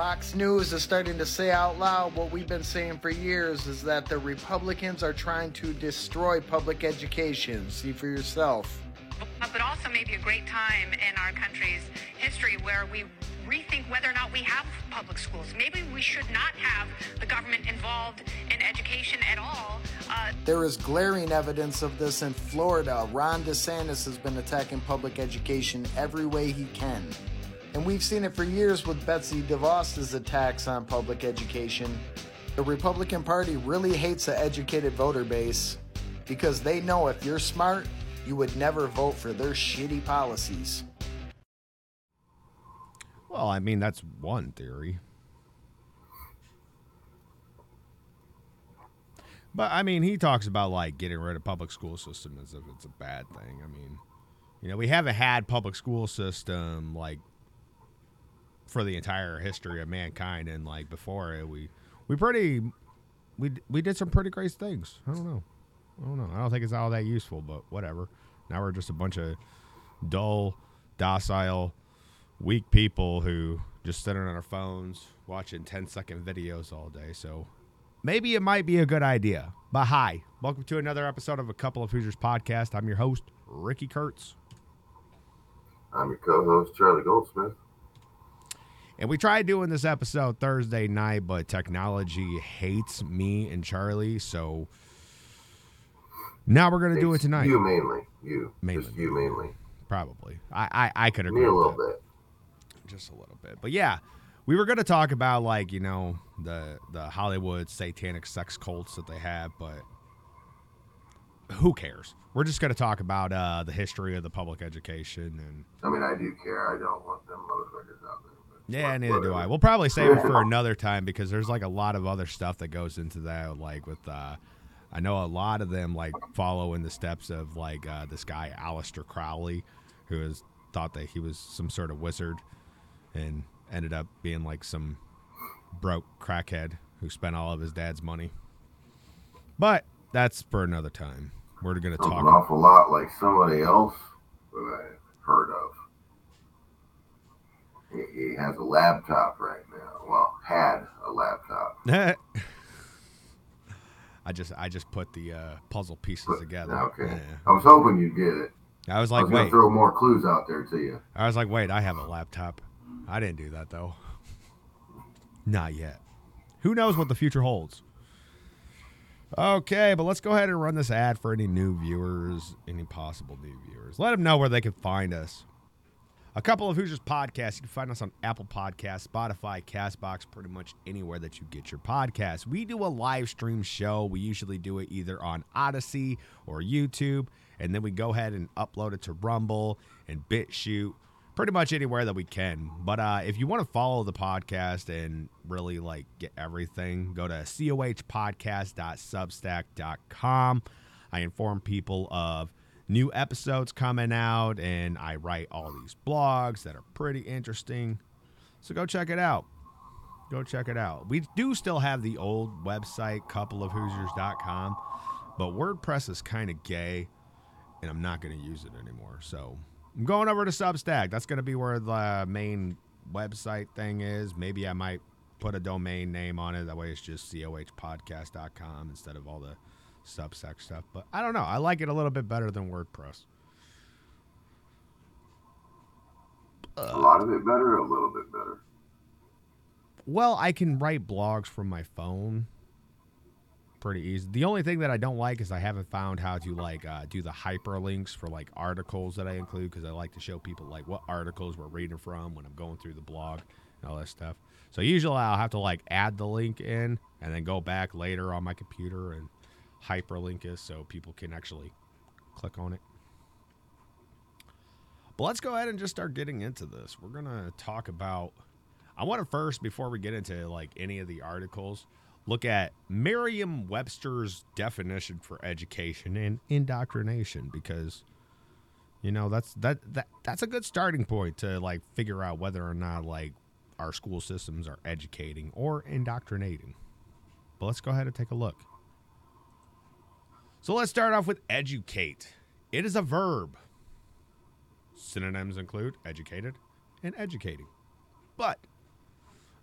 Fox News is starting to say out loud what we've been saying for years is that the Republicans are trying to destroy public education. See for yourself. But also maybe a great time in our country's history where we rethink whether or not we have public schools. Maybe we should not have the government involved in education at all. Uh, there is glaring evidence of this in Florida. Ron DeSantis has been attacking public education every way he can. And we've seen it for years with Betsy DeVos's attacks on public education. The Republican Party really hates the educated voter base because they know if you're smart, you would never vote for their shitty policies. Well, I mean, that's one theory. But I mean, he talks about like getting rid of public school system as if it's a bad thing. I mean, you know, we haven't had public school system like for the entire history of mankind, and like before it, we we pretty we we did some pretty great things. I don't know, I don't know. I don't think it's all that useful, but whatever. Now we're just a bunch of dull, docile, weak people who just sit on our phones watching 10 second videos all day. So maybe it might be a good idea. But hi, welcome to another episode of a Couple of Hoosiers podcast. I'm your host, Ricky Kurtz. I'm your co host, Charlie Goldsmith. And we tried doing this episode Thursday night, but technology hates me and Charlie. So now we're going to do it tonight. You mainly. You. Mainly. Just you mainly. Probably. I, I, I could agree. Me a little bit. Just a little bit. But yeah, we were going to talk about, like, you know, the, the Hollywood satanic sex cults that they have, but who cares? We're just going to talk about uh, the history of the public education and. I mean, I do care. I don't want them motherfuckers out there. Yeah, neither do I. We'll probably save it for another time because there's like a lot of other stuff that goes into that, like with. Uh, I know a lot of them like follow in the steps of like uh, this guy Aleister Crowley, who has thought that he was some sort of wizard, and ended up being like some broke crackhead who spent all of his dad's money. But that's for another time. We're going to talk an awful lot like somebody else that I've heard of. He, has a laptop right now. Well, had a laptop. I just I just put the uh, puzzle pieces but, together. Okay. Yeah. I was hoping you'd get it. I was like, I was wait. Throw more clues out there to you. I was like, wait, I have a laptop. I didn't do that though. Not yet. Who knows what the future holds? Okay, but let's go ahead and run this ad for any new viewers, any possible new viewers. Let them know where they can find us. A couple of Hoosiers podcasts. You can find us on Apple Podcasts, Spotify, Castbox, pretty much anywhere that you get your podcasts. We do a live stream show. We usually do it either on Odysee or YouTube, and then we go ahead and upload it to Rumble and BitChute, pretty much anywhere that we can. But uh, if you want to follow the podcast and really like get everything, go to cohpodcast.substack.com. I inform people of new episodes coming out, and I write all these blogs that are pretty interesting. So go check it out. Go check it out. We do still have the old website, coupleofhoosiers.com, but WordPress is kind of gay, and I'm not going to use it anymore. So I'm going over to Substack. That's going to be where the main website thing is. Maybe I might put a domain name on it. That way it's just cohpodcast.com instead of all the Substack stuff. But I don't know. I like it a little bit better than WordPress. A lot of it better, a little bit better. Well, I can write blogs from my phone pretty easy. The only thing that I don't like is I haven't found how to like uh, do the hyperlinks for like articles that I include because I like to show people like what articles we're reading from when I'm going through the blog and all that stuff. So usually I'll have to like add the link in and then go back later on my computer and hyperlink is so people can actually click on it. But let's go ahead and just start getting into this. We're going to talk about I want to first before we get into like any of the articles, look at Merriam-Webster's definition for education and indoctrination because you know, that's that that that's a good starting point to like figure out whether or not like our school systems are educating or indoctrinating. But let's go ahead and take a look. So let's start off with educate. It is a verb. Synonyms include educated and educating. But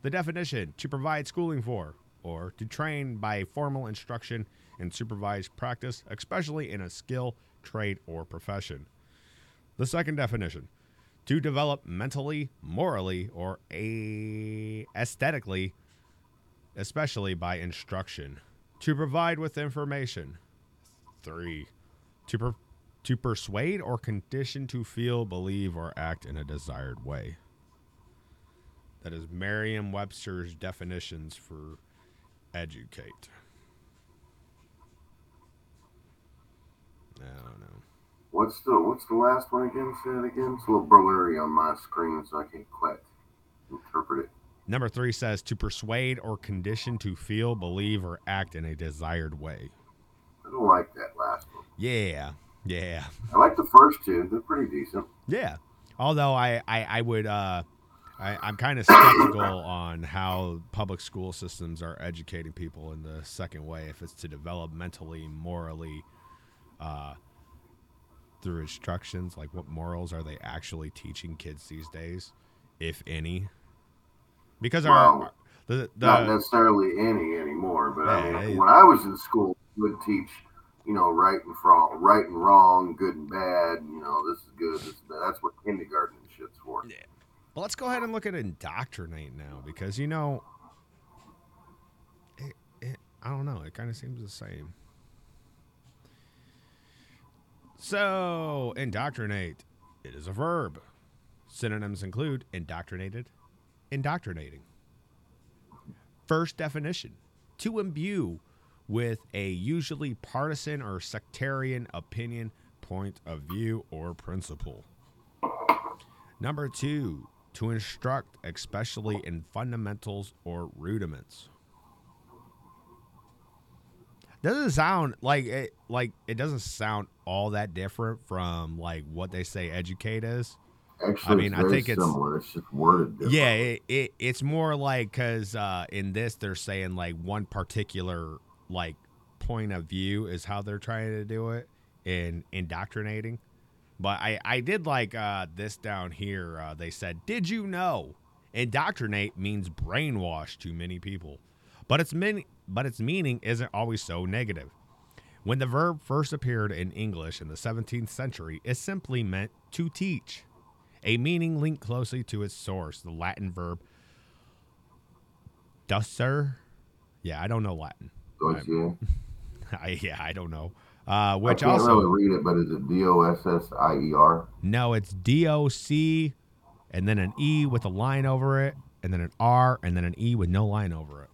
The definition to provide schooling for, or to train by formal instruction and supervised practice, especially in a skill, trade, or profession. The second definition to develop mentally, morally, or a- aesthetically, especially by instruction. To provide with information. Three, to, per- to persuade or condition to feel, believe, or act in a desired way. That is Merriam Webster's definitions for educate. I don't know. What's the What's the last one again? Say it again. It's a little blurry on my screen, so I can't quite interpret it. Number three says to persuade or condition to feel, believe, or act in a desired way. I don't like that. Yeah, yeah, I like the first two. They're pretty decent. yeah. Although I, I, I would, uh, I, I'm kind of skeptical on how public school systems are educating people in the second way. If it's to develop mentally, morally, uh, through instructions, like what morals are they actually teaching kids these days, if any? Because our, Well, our the, Not necessarily any anymore, but I mean, when I was in school, would teach, you know, right and wrong, right and wrong, good and bad. You know, this is good, this is. That's what kindergarten shit's for. But let's go ahead and look at indoctrinate now because you know, it, it, I don't know. It kind of seems the same. So, indoctrinate. It is a verb. Synonyms include indoctrinated, indoctrinating. First definition to imbue with a usually partisan or sectarian opinion, point of view, or principle. Number two, to instruct, especially in fundamentals or rudiments. Doesn't sound like it. Like it doesn't sound all that different from like what they say educate is. Actually, I mean, it's I think it's- similar. It's just worded different. Yeah, it, it it's more like because uh, in this they're saying like one particular like point of view is how they're trying to do it in indoctrinating. But I I did like uh, this down here. Uh, they said, "Did you know indoctrinate means brainwash to many people, but its mean but its meaning isn't always so negative." When the verb first appeared in English in the 17th century, it simply meant to teach a meaning linked closely to its source, the Latin verb dusser. Yeah, I don't know Latin. Yeah. I, yeah, I don't know. Uh, I which can't also really read it, but is it D O S S I E R? no, it's D O C, and then an E with a line over it, and then an R, and then an E with no line over it.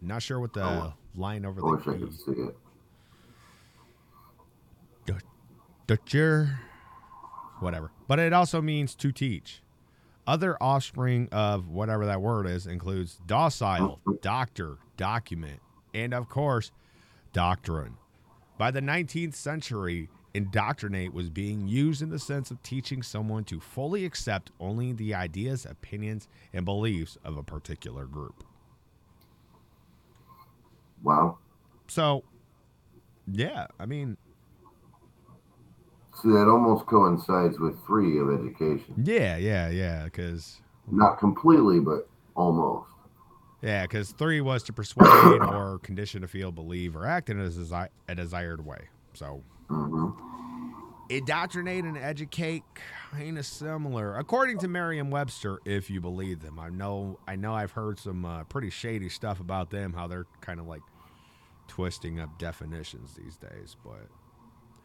Not sure what the Oh. line over I wish the I E. could see it. Dutcher, whatever. But it also means to teach. Other offspring of whatever that word is includes docile, doctor, document, and of course, doctrine. By the 19th century, indoctrinate was being used in the sense of teaching someone to fully accept only the ideas, opinions, and beliefs of a particular group. Wow. So, yeah, I mean, See, that almost coincides with three of education. yeah, yeah, yeah, because Not completely, but almost. Yeah, because three was to persuade or condition to feel, believe, or act in a, desi- a desired way. So, indoctrinate and educate, kind of similar, according to Merriam-Webster, if you believe them. I know, I know, I've heard some uh, pretty shady stuff about them, how they're kind of like twisting up definitions these days. But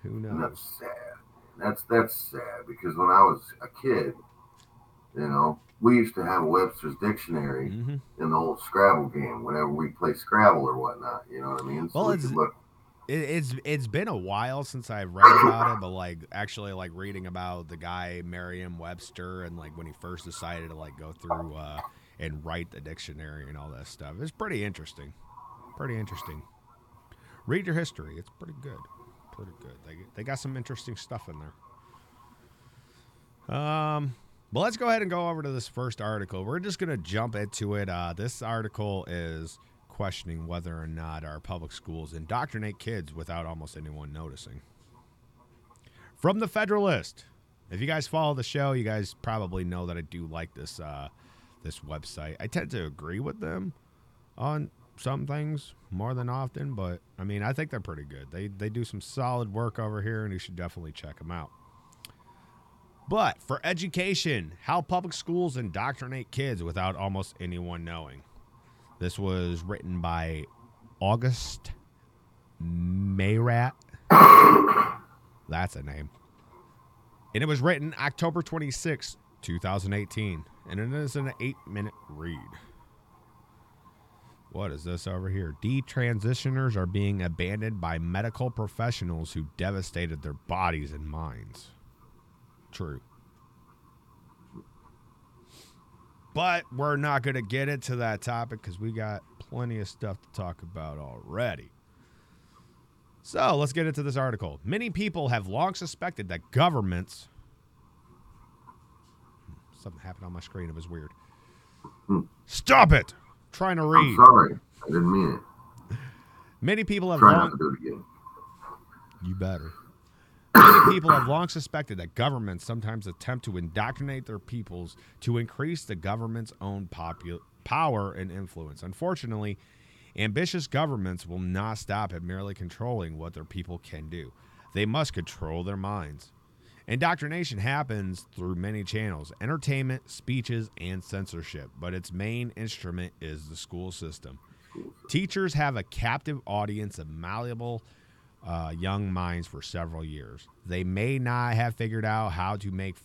who And knows? that's sad. That's that's sad because when I was a kid, you know, we used to have Webster's dictionary hmm in the old Scrabble game whenever we play Scrabble or whatnot. You know what I mean? So Well, we it's- look. It, it's it's been a while since I've read about it, but like actually like reading about the guy Merriam-Webster and like when he first decided to like go through uh, and write the dictionary and all that stuff. It's pretty interesting. Pretty interesting. Read your history. It's pretty good. Pretty good. They they got some interesting stuff in there. Um, but let's go ahead and go over to this first article. We're just gonna jump into it. Uh, this article is questioning whether or not our public schools indoctrinate kids without almost anyone noticing. From the Federalist. If you guys follow the show, you guys probably know that I do like this uh, this website. I tend to agree with them on some things more than often, but I mean, I think they're pretty good. They they do some solid work over here, and you should definitely check them out. But for education, how public schools indoctrinate kids without almost anyone knowing. This was written by Auguste Meyrat. That's a name. And it was written October 26, 2018. And it is an eight minute read. What is this over here? Detransitioners are being abandoned by medical professionals who devastated their bodies and minds. True. But we're not going to get into that topic because we got plenty of stuff to talk about already. So let's get into this article. Many people have long suspected that governments. Something happened on my screen. It was weird. Stop it! I'm trying to read. I'm sorry. I didn't mean it. Many people have Try long. not to do it again. You better. Many people have long suspected that governments sometimes attempt to indoctrinate their peoples to increase the government's own power and influence. Unfortunately, ambitious governments will not stop at merely controlling what their people can do. They must control their minds. Indoctrination happens through many channels entertainment, speeches, and censorship, but its main instrument is the school system. Teachers have a captive audience of malleable uh, young minds for several years. They may not have figured out how to make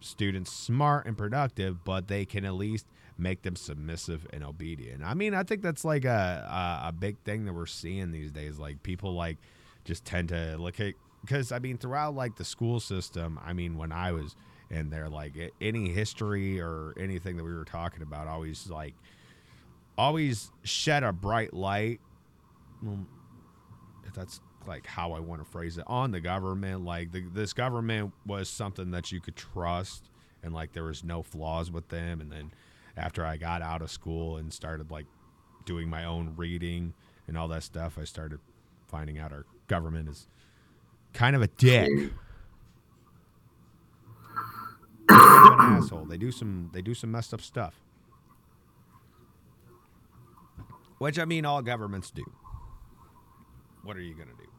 students smart and productive, but they can at least make them submissive and obedient. I mean, I think that's like a, a, a big thing that we're seeing these days. Like people like just tend to look at because I mean throughout like the school system. I mean when I was in there, like any history or anything that we were talking about, always like always shed a bright light. Well, if that's like how I want to phrase it on the government. Like the, this government was something that you could trust, and like there was no flaws with them. And then after I got out of school and started like doing my own reading and all that stuff, I started finding out our government is kind of a dick. An asshole. They do some they do some messed up stuff. Which I mean all governments do. What are you gonna do?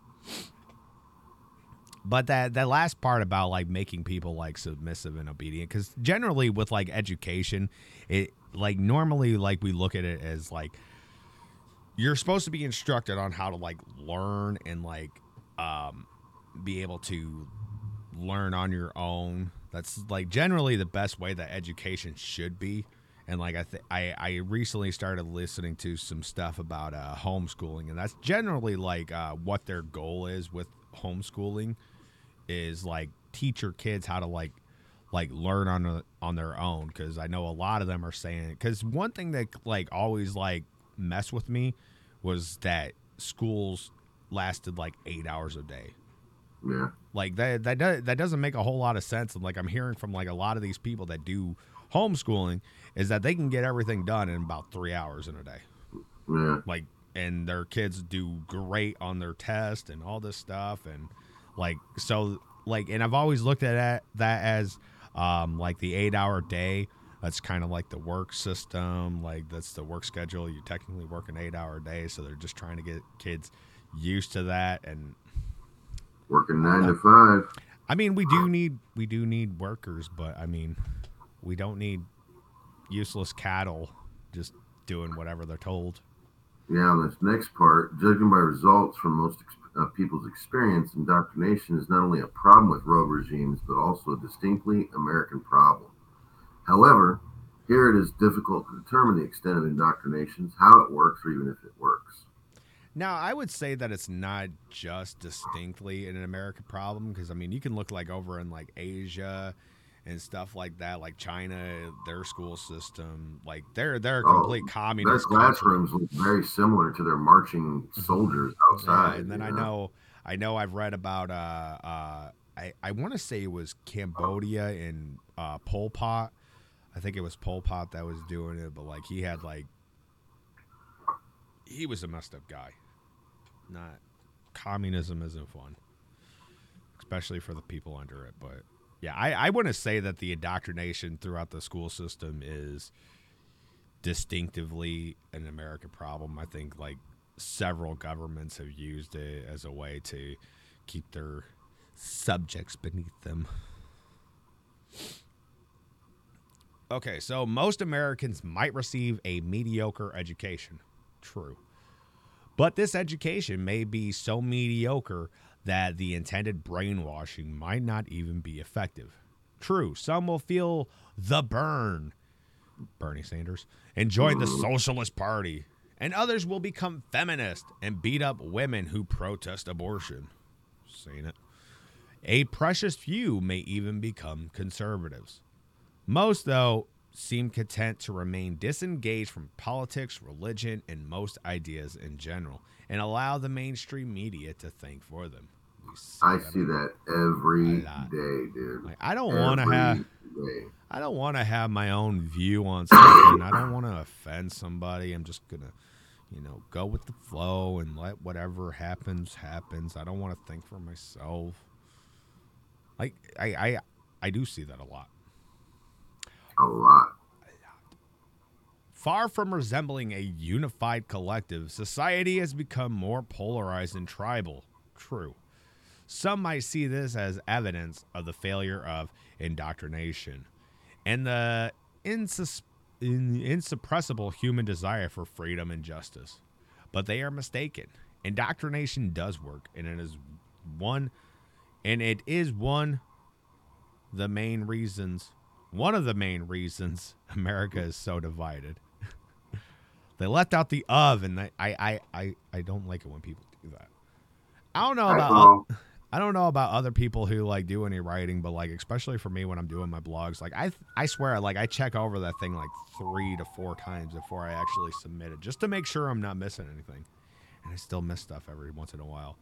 But that that last part about like making people like submissive and obedient, because generally with like education, it like normally like we look at it as like you're supposed to be instructed on how to like learn and like um be able to learn on your own. That's like generally the best way that education should be. And like I th- I I recently started listening to some stuff about uh, homeschooling, and that's generally like uh, what their goal is with homeschooling is like teach your kids how to like like learn on a, on their own because I know a lot of them are saying because one thing that like always like mess with me was that schools lasted like eight hours a day Yeah. like that that does, that doesn't make a whole lot of sense and like i'm hearing from like a lot of these people that do homeschooling is that they can get everything done in about three hours in a day Yeah. like and their kids do great on their test and all this stuff and like so like and i've always looked at that, that as um like the eight hour day that's kind of like the work system like that's the work schedule you technically work an eight hour day so they're just trying to get kids used to that and Working nine to five. I mean, we do need we do need workers, but I mean, we don't need useless cattle just doing whatever they're told. Yeah, on this next part, judging by results from most ex- uh, people's experience, indoctrination is not only a problem with rogue regimes, but also a distinctly American problem. However, here it is difficult to determine the extent of indoctrinations, how it works, or even if it works. Now, I would say that it's not just distinctly an American problem because I mean, you can look like over in like Asia and stuff like that, like China, their school system, like they're they're a Oh, complete Their communist. country. classrooms look very similar to their marching soldiers Yeah, and then you I know, I know, I've read about. Uh, uh, I I want to say it was Cambodia and uh, Pol Pot. I think it was Pol Pot that was doing it, but like he had like, he was a messed up guy. Not communism isn't fun, especially for the people under it. But yeah, I I want to say that the indoctrination throughout the school system is distinctively an American problem. I think like several governments have used it as a way to keep their subjects beneath them. Okay, so most Americans might receive a mediocre education. True. But this education may be so mediocre that the intended brainwashing might not even be effective. True, some will feel the burn, Bernie Sanders, and join the Socialist Party, and others will become feminist and beat up women who protest abortion. Seen it. A precious few may even become conservatives. Most, though, seem content to remain disengaged from politics, religion, and most ideas in general, and allow the mainstream media to think for them. See I see that every day, dude. Like, I don't want to have. day. I don't want to have my own view on something. I don't want to offend somebody. I'm just gonna, you know, go with the flow and let whatever happens happens. I don't want to think for myself. Like I, I, I do see that a lot. A lot. Far from resembling a unified collective, society has become more polarized and tribal. True. Some might see this as evidence of the failure of indoctrination and the insus- in- insuppressible human desire for freedom and justice. But they are mistaken. Indoctrination does work, and it is one, and it is one the main reasons, one of the main reasons America is so divided. they left out the of, and I, I, I, I, don't like it when people do that. I don't know about. know. I don't know about other people who like do any writing, but like especially for me when I'm doing my blogs, like I I swear like I check over that thing like three to four times before I actually submit it, just to make sure I'm not missing anything. And I still miss stuff every once in a while.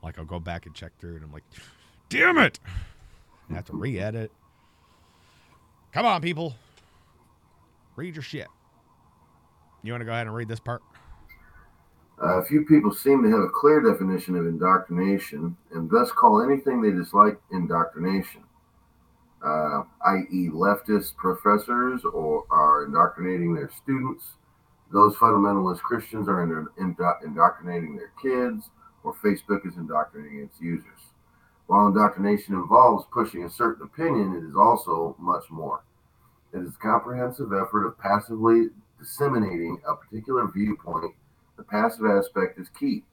Like I'll go back and check through, and I'm like, damn it! I have to re-edit. Come on, people, read your shit. You want to go ahead and read this part? Uh, few people seem to have a clear definition of indoctrination and thus call anything they dislike indoctrination, uh, i.e., leftist professors or are indoctrinating their students. Those fundamentalist Christians are indo- indo- indoctrinating their kids, or Facebook is indoctrinating its users. While indoctrination involves pushing a certain opinion, it is also much more. It is a comprehensive effort of passively disseminating a particular viewpoint the passive aspect is key.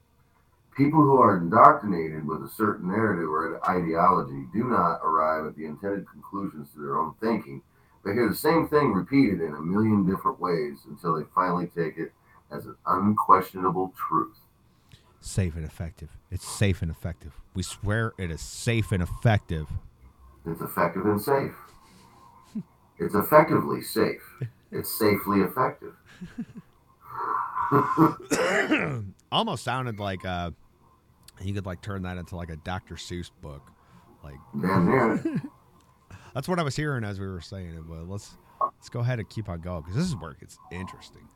People who are indoctrinated with a certain narrative or ideology do not arrive at the intended conclusions to their own thinking, but hear the same thing repeated in a million different ways until they finally take it as an unquestionable truth. Safe and effective. It's safe and effective. We swear it is safe and effective. It's effective and safe. It's effectively safe. It's safely effective. Almost sounded like uh, you could like turn that into like a Dr. Seuss book. Like Damn near. that's what I was hearing as we were saying it. But let's let's go ahead and keep on going because this is where it gets interesting.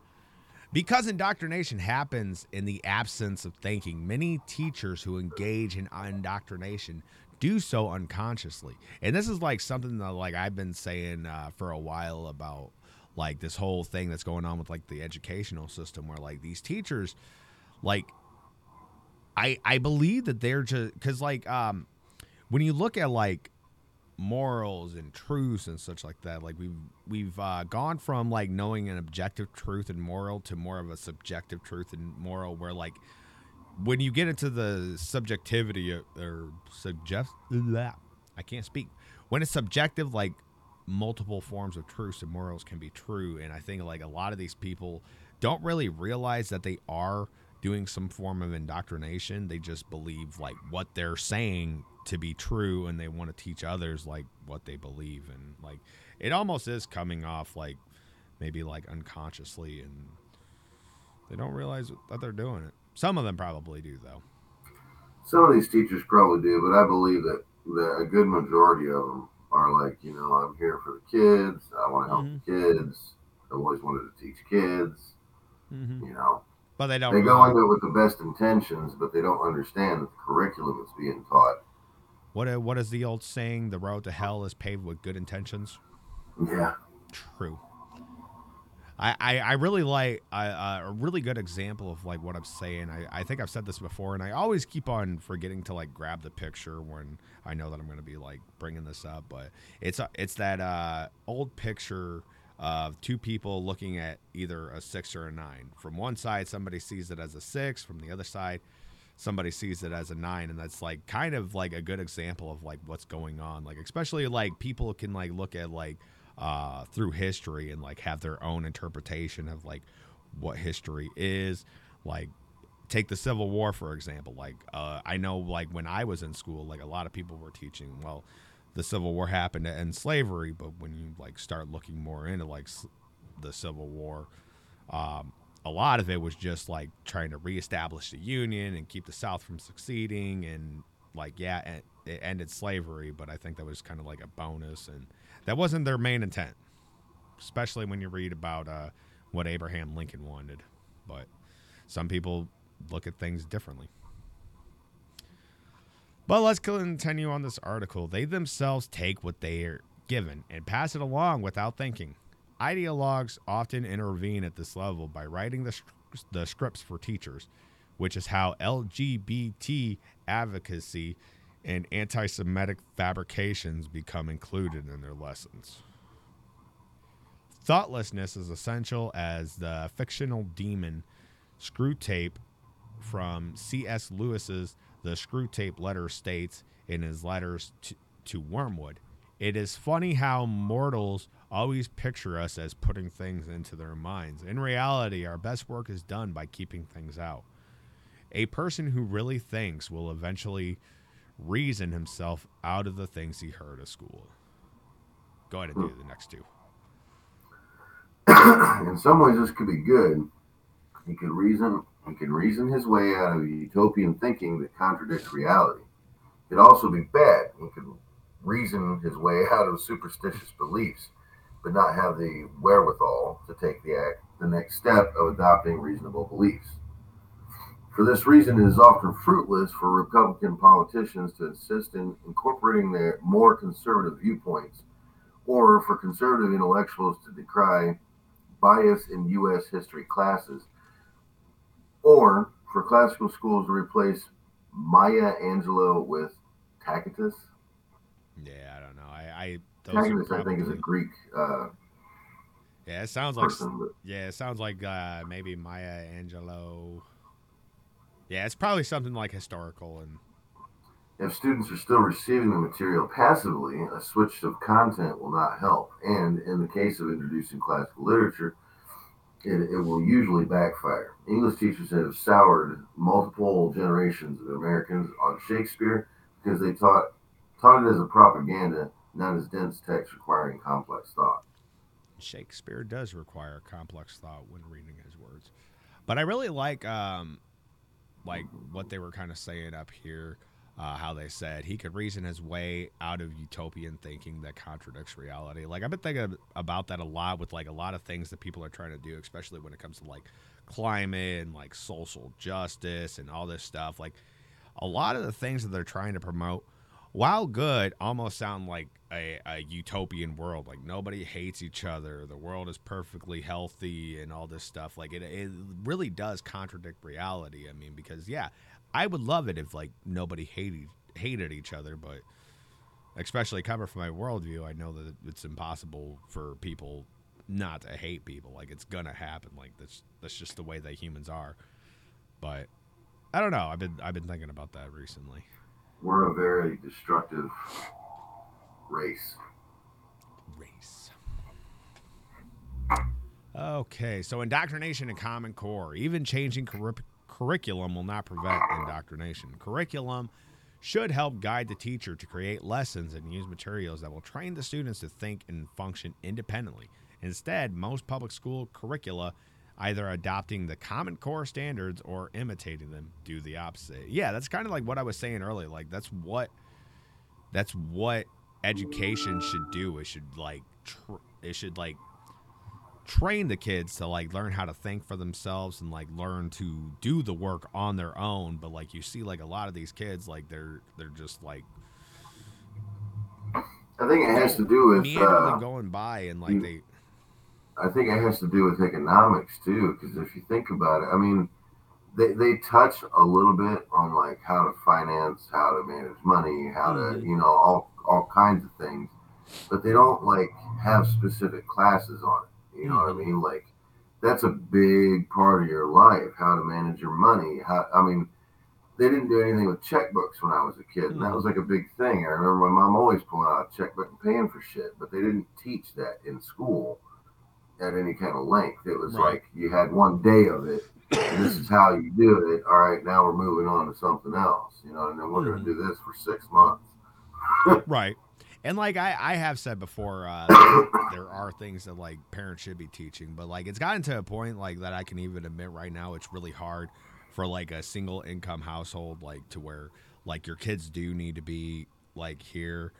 Because indoctrination happens in the absence of thinking, many teachers who engage in indoctrination do so unconsciously. And this is like something that like I've been saying uh, for a while about like this whole thing that's going on with like the educational system where like these teachers like I I believe that they're just cuz like um when you look at like morals and truths and such like that. Like we've we've uh, gone from like knowing an objective truth and moral to more of a subjective truth and moral where like when you get into the subjectivity or suggest that I can't speak. When it's subjective like multiple forms of truths and morals can be true. And I think like a lot of these people don't really realize that they are doing some form of indoctrination. They just believe like what they're saying to be true and they want to teach others like what they believe and like it almost is coming off like maybe like unconsciously and they don't realize that they're doing it some of them probably do though Some of these teachers probably do, but I believe that, that a good majority of them are like, you know, I'm here for the kids. I want to help the kids. I've always wanted to teach kids. mm-hmm. You know, but they don't they go into it with the best intentions, but they don't understand that the curriculum that's being taught. What what is the old saying the road to hell is paved with good intentions Yeah, true I, I, I really like uh, a really good example of like what I'm saying. I, I think I've said this before, and I always keep on forgetting to like grab the picture when I know that I'm going to be like bringing this up. But it's uh, it's that uh, old picture of two people looking at either a six or a nine. From one side, somebody sees it as a six. From the other side, somebody sees it as a nine, and that's like kind of like a good example of like what's going on. Like especially like people can like look at like uh, through history and like have their own interpretation of like what history is. Like take the Civil War for example. Like uh, I know like when I was in school, like a lot of people were teaching well. The Civil War happened to end slavery, but when you like start looking more into like the Civil War, um, a lot of it was just like trying to reestablish the Union and keep the South from succeeding and like yeah, it ended slavery, but I think that was kind of like a bonus and that wasn't their main intent, especially when you read about uh, what Abraham Lincoln wanted. But some people look at things differently. But let's continue on this article. They themselves take what they are given and pass it along without thinking. Ideologues often intervene at this level by writing the, the scripts for teachers, which is how LGBT advocacy and anti Semitic fabrications become included in their lessons. Thoughtlessness is essential as the fictional demon Screwtape from C.S. Lewis's The Screwtape Letter states in his letters to, to Wormwood. It is funny how mortals always picture us as putting things into their minds. In reality, our best work is done by keeping things out. A person who really thinks will eventually reason himself out of the things he heard at school. Go ahead and do the next two. In some ways, this could be good. He could reason. He can reason his way out of utopian thinking that contradicts reality. It could also be bad. He could reason his way out of superstitious beliefs, but not have the wherewithal to take the act, the next step of adopting reasonable beliefs. For this reason, it is often fruitless for Republican politicians to insist in incorporating their more conservative viewpoints, or for conservative intellectuals to decry bias in U.S. history classes, or for classical schools to replace Maya Angelou with Tacitus. Yeah, I don't know. I, I Tacitus, probably... I think, is a Greek. Uh, yeah, it sounds person, like. But... Yeah, it sounds like uh, maybe Maya Angelou yeah, it's probably something like historical and. If students are still receiving the material passively, a switch of content will not help. And in the case of introducing classical literature, it, it will usually backfire. English teachers have soured multiple generations of Americans on Shakespeare because they taught taught it as a propaganda, not as dense text requiring complex thought. Shakespeare does require complex thought when reading his words, but I really like um, like what they were kind of saying up here. Uh, how they said he could reason his way out of utopian thinking that contradicts reality. Like I've been thinking about that a lot with like a lot of things that people are trying to do, especially when it comes to like climate and like social justice and all this stuff. Like a lot of the things that they're trying to promote, while good, almost sound like a, a utopian world. Like nobody hates each other, the world is perfectly healthy, and all this stuff. Like it, it really does contradict reality. I mean, because yeah, I would love it if like nobody hated hated each other, but especially coming from my worldview, I know that it's impossible for people not to hate people. Like it's gonna happen. Like that's that's just the way that humans are. But I don't know. I've been I've been thinking about that recently. We're a very destructive race. Race. Okay, so indoctrination and Common Core. Even changing cur- curriculum will not prevent indoctrination. Curriculum should help guide the teacher to create lessons and use materials that will train the students to think and function independently. Instead, most public school curricula either adopting the Common Core standards or imitating them do the opposite. Yeah, that's kind of like what I was saying earlier. Like that's what that's what education should do. It should like tr- it should like train the kids to like learn how to think for themselves and like learn to do the work on their own but like you see like a lot of these kids like they're they're just like i think it has to do with uh, going by and like they I think it has to do with economics too, because if you think about it, I mean, they, they touch a little bit on like how to finance, how to manage money, how to Mhm. you know all all kinds of things, but they don't like have specific classes on it. You know what I Mhm. mean? Like that's a big part of your life, how to manage your money. How I mean, they didn't do anything with checkbooks when I was a kid, and that Mhm. was like a big thing. I remember my mom always pulling out a checkbook and paying for shit, but they didn't teach that in school at any kind of length. It was Right. like you had one day of it. This is how you do it. All right, now we're moving on to something else, you know, and then we're going Mhm. to do this for six months. Right. And like I, I have said before, uh, there are things that like parents should be teaching, but like it's gotten to a point like that I can even admit right now it's really hard for like a single income household like to where like your kids do need to be like here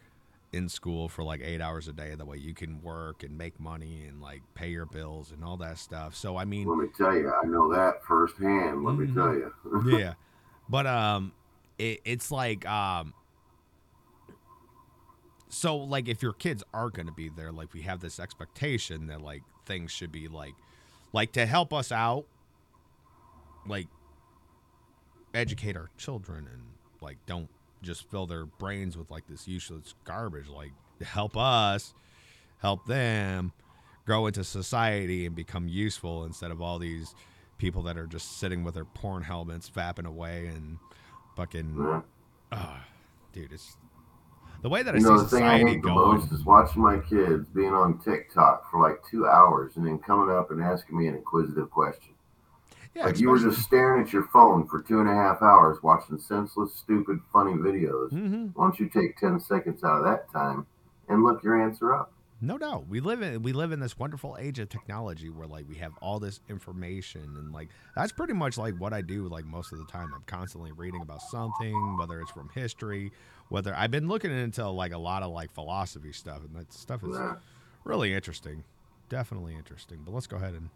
in school for like eight hours a day that way you can work and make money and like pay your bills and all that stuff. So I mean Let me tell you, I know that firsthand. Let Mhm. me tell you. yeah but um it, it's like um so like if your kids are going to be there like we have this expectation that like things should be like like to help us out like educate our children and like don't just fill their brains with like this useless garbage like help us help them grow into society and become useful instead of all these people that are just sitting with their porn helmets vapping away and fucking ah, dude it's the way that I You know, see the thing I society hate the most is watching my kids being on TikTok for like two hours and then coming up and asking me an inquisitive question. Yeah like you were just staring at your phone for two and a half hours watching senseless, stupid, funny videos. hmm Why don't you take 10 seconds out of that time and look your answer up? No, no. We live in we live in this wonderful age of technology where like we have all this information and like that's pretty much like what I do like most of the time. I'm constantly reading about something, whether it's from history, whether I've been looking into like a lot of like philosophy stuff and that stuff is Yeah. really interesting. Definitely interesting. But let's go ahead and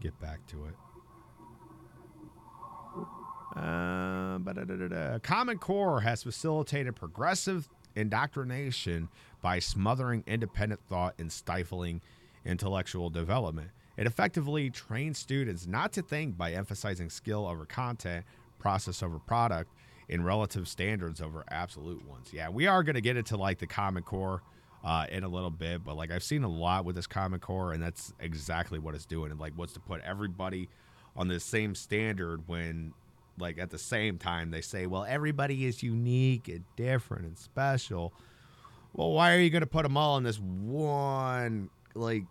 get back to it. Uh. Common Core has facilitated progressive indoctrination by smothering independent thought and stifling intellectual development. It effectively trains students not to think by emphasizing skill over content, process over product, and relative standards over absolute ones. Yeah, we are going to get into like the Common Core uh, in a little bit, but like I've seen a lot with this Common Core, and that's exactly what it's doing. And like, what's to put everybody on the same standard when like at the same time they say well everybody is unique and different and special well why are you going to put them all in this one like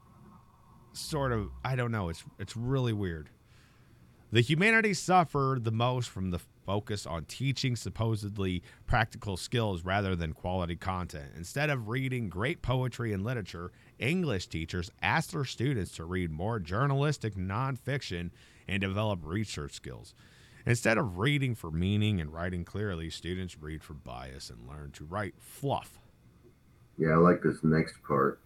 sort of i don't know it's it's really weird the humanities suffer the most from the focus on teaching supposedly practical skills rather than quality content. Instead of reading great poetry and literature, English teachers ask their students to read more journalistic nonfiction and develop research skills. Instead of reading for meaning and writing clearly, students read for bias and learn to write fluff. Yeah, I like this next part.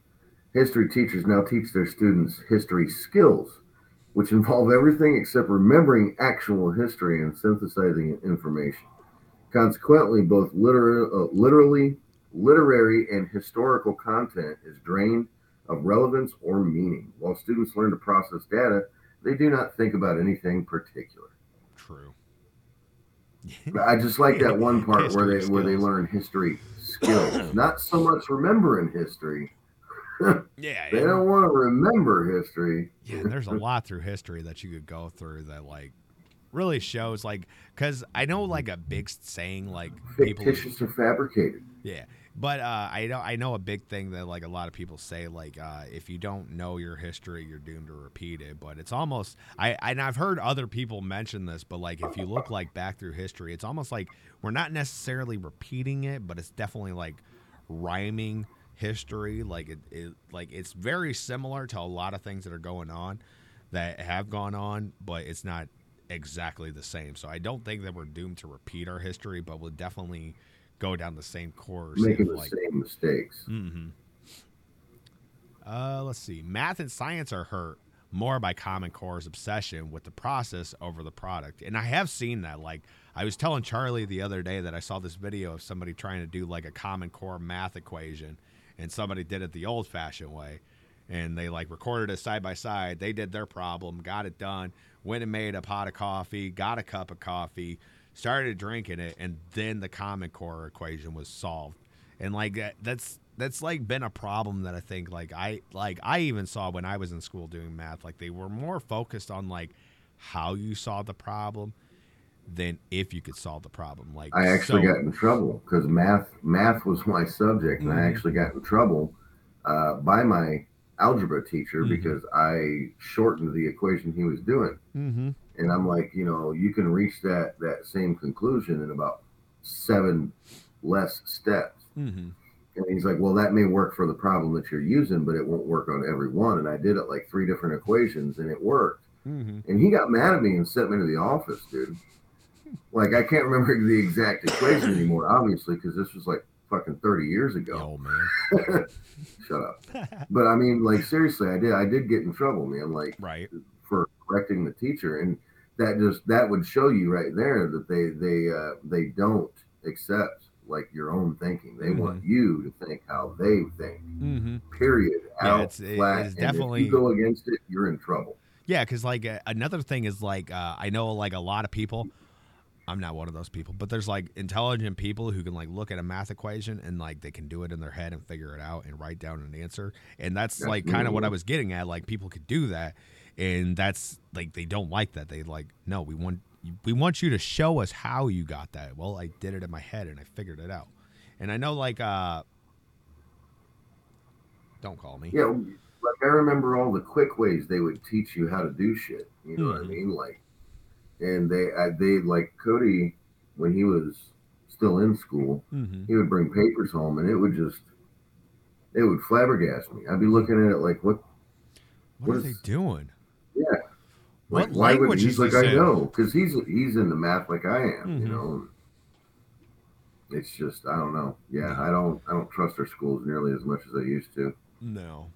History teachers now teach their students history skills, which involve everything except remembering actual history and synthesizing information. Consequently, both liter- uh, literally, literary, and historical content is drained of relevance or meaning. While students learn to process data, they do not think about anything particular. True. I just like that one part where History they where they learn history skills, not so much remembering history. Yeah. They and- don't want to remember history. Yeah, there's a lot through history that you could go through that like really shows like because I know like a big saying like people Fictitious or fabricated. yeah, but uh, I know I know a big thing that like a lot of people say like uh, if you don't know your history, you're doomed to repeat it. But it's almost I and I've heard other people mention this, but like if you look like back through history, it's almost like we're not necessarily repeating it, but it's definitely like rhyming history. Like it, it like it's very similar to a lot of things that are going on that have gone on, but it's not exactly the same. So I don't think that we're doomed to repeat our history, but we'll definitely go down the same course. Making the like, same mistakes. hmm Uh, let's see. Math and science are hurt more by Common Core's obsession with the process over the product, and I have seen that. Like I was telling Charlie the other day that I saw this video of somebody trying to do like a Common Core math equation, and somebody did it the old-fashioned way, and they like recorded it side by side. They did their problem, got it done, went and made a pot of coffee, got a cup of coffee, started drinking it, and then the Common Core equation was solved. And like that, that's that's like been a problem that I think like I like I even saw when I was in school doing math. Like they were more focused on like how you solve the problem than if you could solve the problem. Like I actually so- got in trouble because math math was my subject, and I Mhm. actually got in trouble uh, by my algebra teacher Mhm. because I shortened the equation he was doing, Mhm. And I'm like, you know, you can reach that that same conclusion in about seven less steps. Mhm. And he's like, well, that may work for the problem that you're using, but it won't work on every one. And I did it like three different equations, and it worked. Mhm. And he got mad at me and sent me to the office, dude. Like I can't remember the exact equation anymore, obviously, because this was like fucking thirty years ago. Yo, man. Shut up. But I mean, like seriously, I did. I did get in trouble, man. Like Right. Correcting the teacher, and that just that would show you right there that they they uh, they don't accept like your own thinking. They want you to think how they think. Mm-hmm. Period. Yeah, Out it's- it- flat. it's definitely- if you go against it, you're in trouble. Yeah, because like uh, another thing is like uh, I know like a lot of people. I'm not one of those people, but there's like intelligent people who can like look at a math equation and like they can do it in their head and figure it out and write down an answer. And that's That's like kind of what I was getting at. Like people could do that, and that's like they don't like that. They like no, we want we want you to show us how you got that. Well, I did it in my head and I figured it out. And I know like uh, don't call me. Yeah, like I remember all the quick ways they would teach you how to do shit. You know what I Mhm. mean? Like, and they, I, they like Cody when he was still in school. Mm-hmm. He would bring papers home, and it would just, it would flabbergast me. I'd be looking at it like, what? What, What are they doing? Yeah. What Like, why would he's is like? this I in? know, because he's he's in the math like I am. You Mhm. know. It's just I don't know. Yeah, I don't I don't trust our schools nearly as much as I used to. No.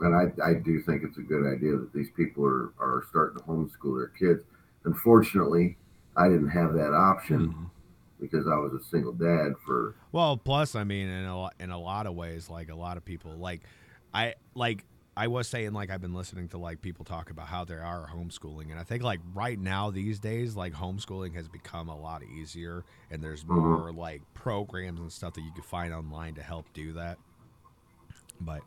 And I, I do think it's a good idea that these people are, are starting to homeschool their kids. Unfortunately, I didn't have that option Mhm. because I was a single dad for Well, plus, I mean, in a lot, in a lot of ways, like a lot of people, like I like I was saying, like I've been listening to like people talk about how they are homeschooling, and I think like right now these days, like homeschooling has become a lot easier, and there's Mhm. more like programs and stuff that you can find online to help do that. But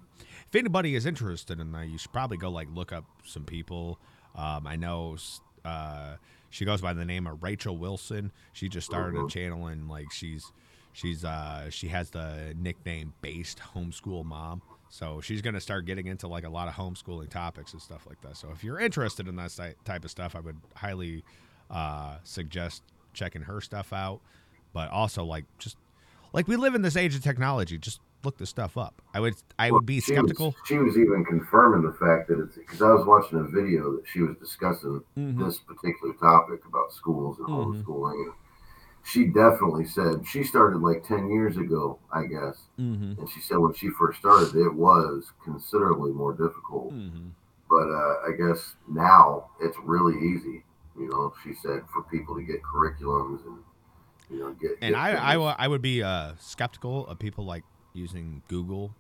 if anybody is interested in that, you should probably go like look up some people. Um, I know uh, she goes by the name of Rachel Wilson. She just started a Mhm. channel and like she's she's uh, she has the nickname Based Homeschool Mom. So she's gonna start getting into like a lot of homeschooling topics and stuff like that. So if you're interested in that type of stuff, I would highly uh, suggest checking her stuff out. But also like just like we live in this age of technology, just look this stuff up. I would I would be She skeptical. Was, she was even confirming the fact that it's because I was watching a video that she was discussing Mhm. this particular topic about schools and Mhm. homeschooling. And she definitely said she started like 10 years ago, I guess. Mm-hmm. And she said when she first started, it was considerably more difficult. Mm-hmm. but uh, I guess now it's really easy. You know, she said for people to get curriculums and you know get. And get I, I, wa- I would be uh, skeptical of people like using Google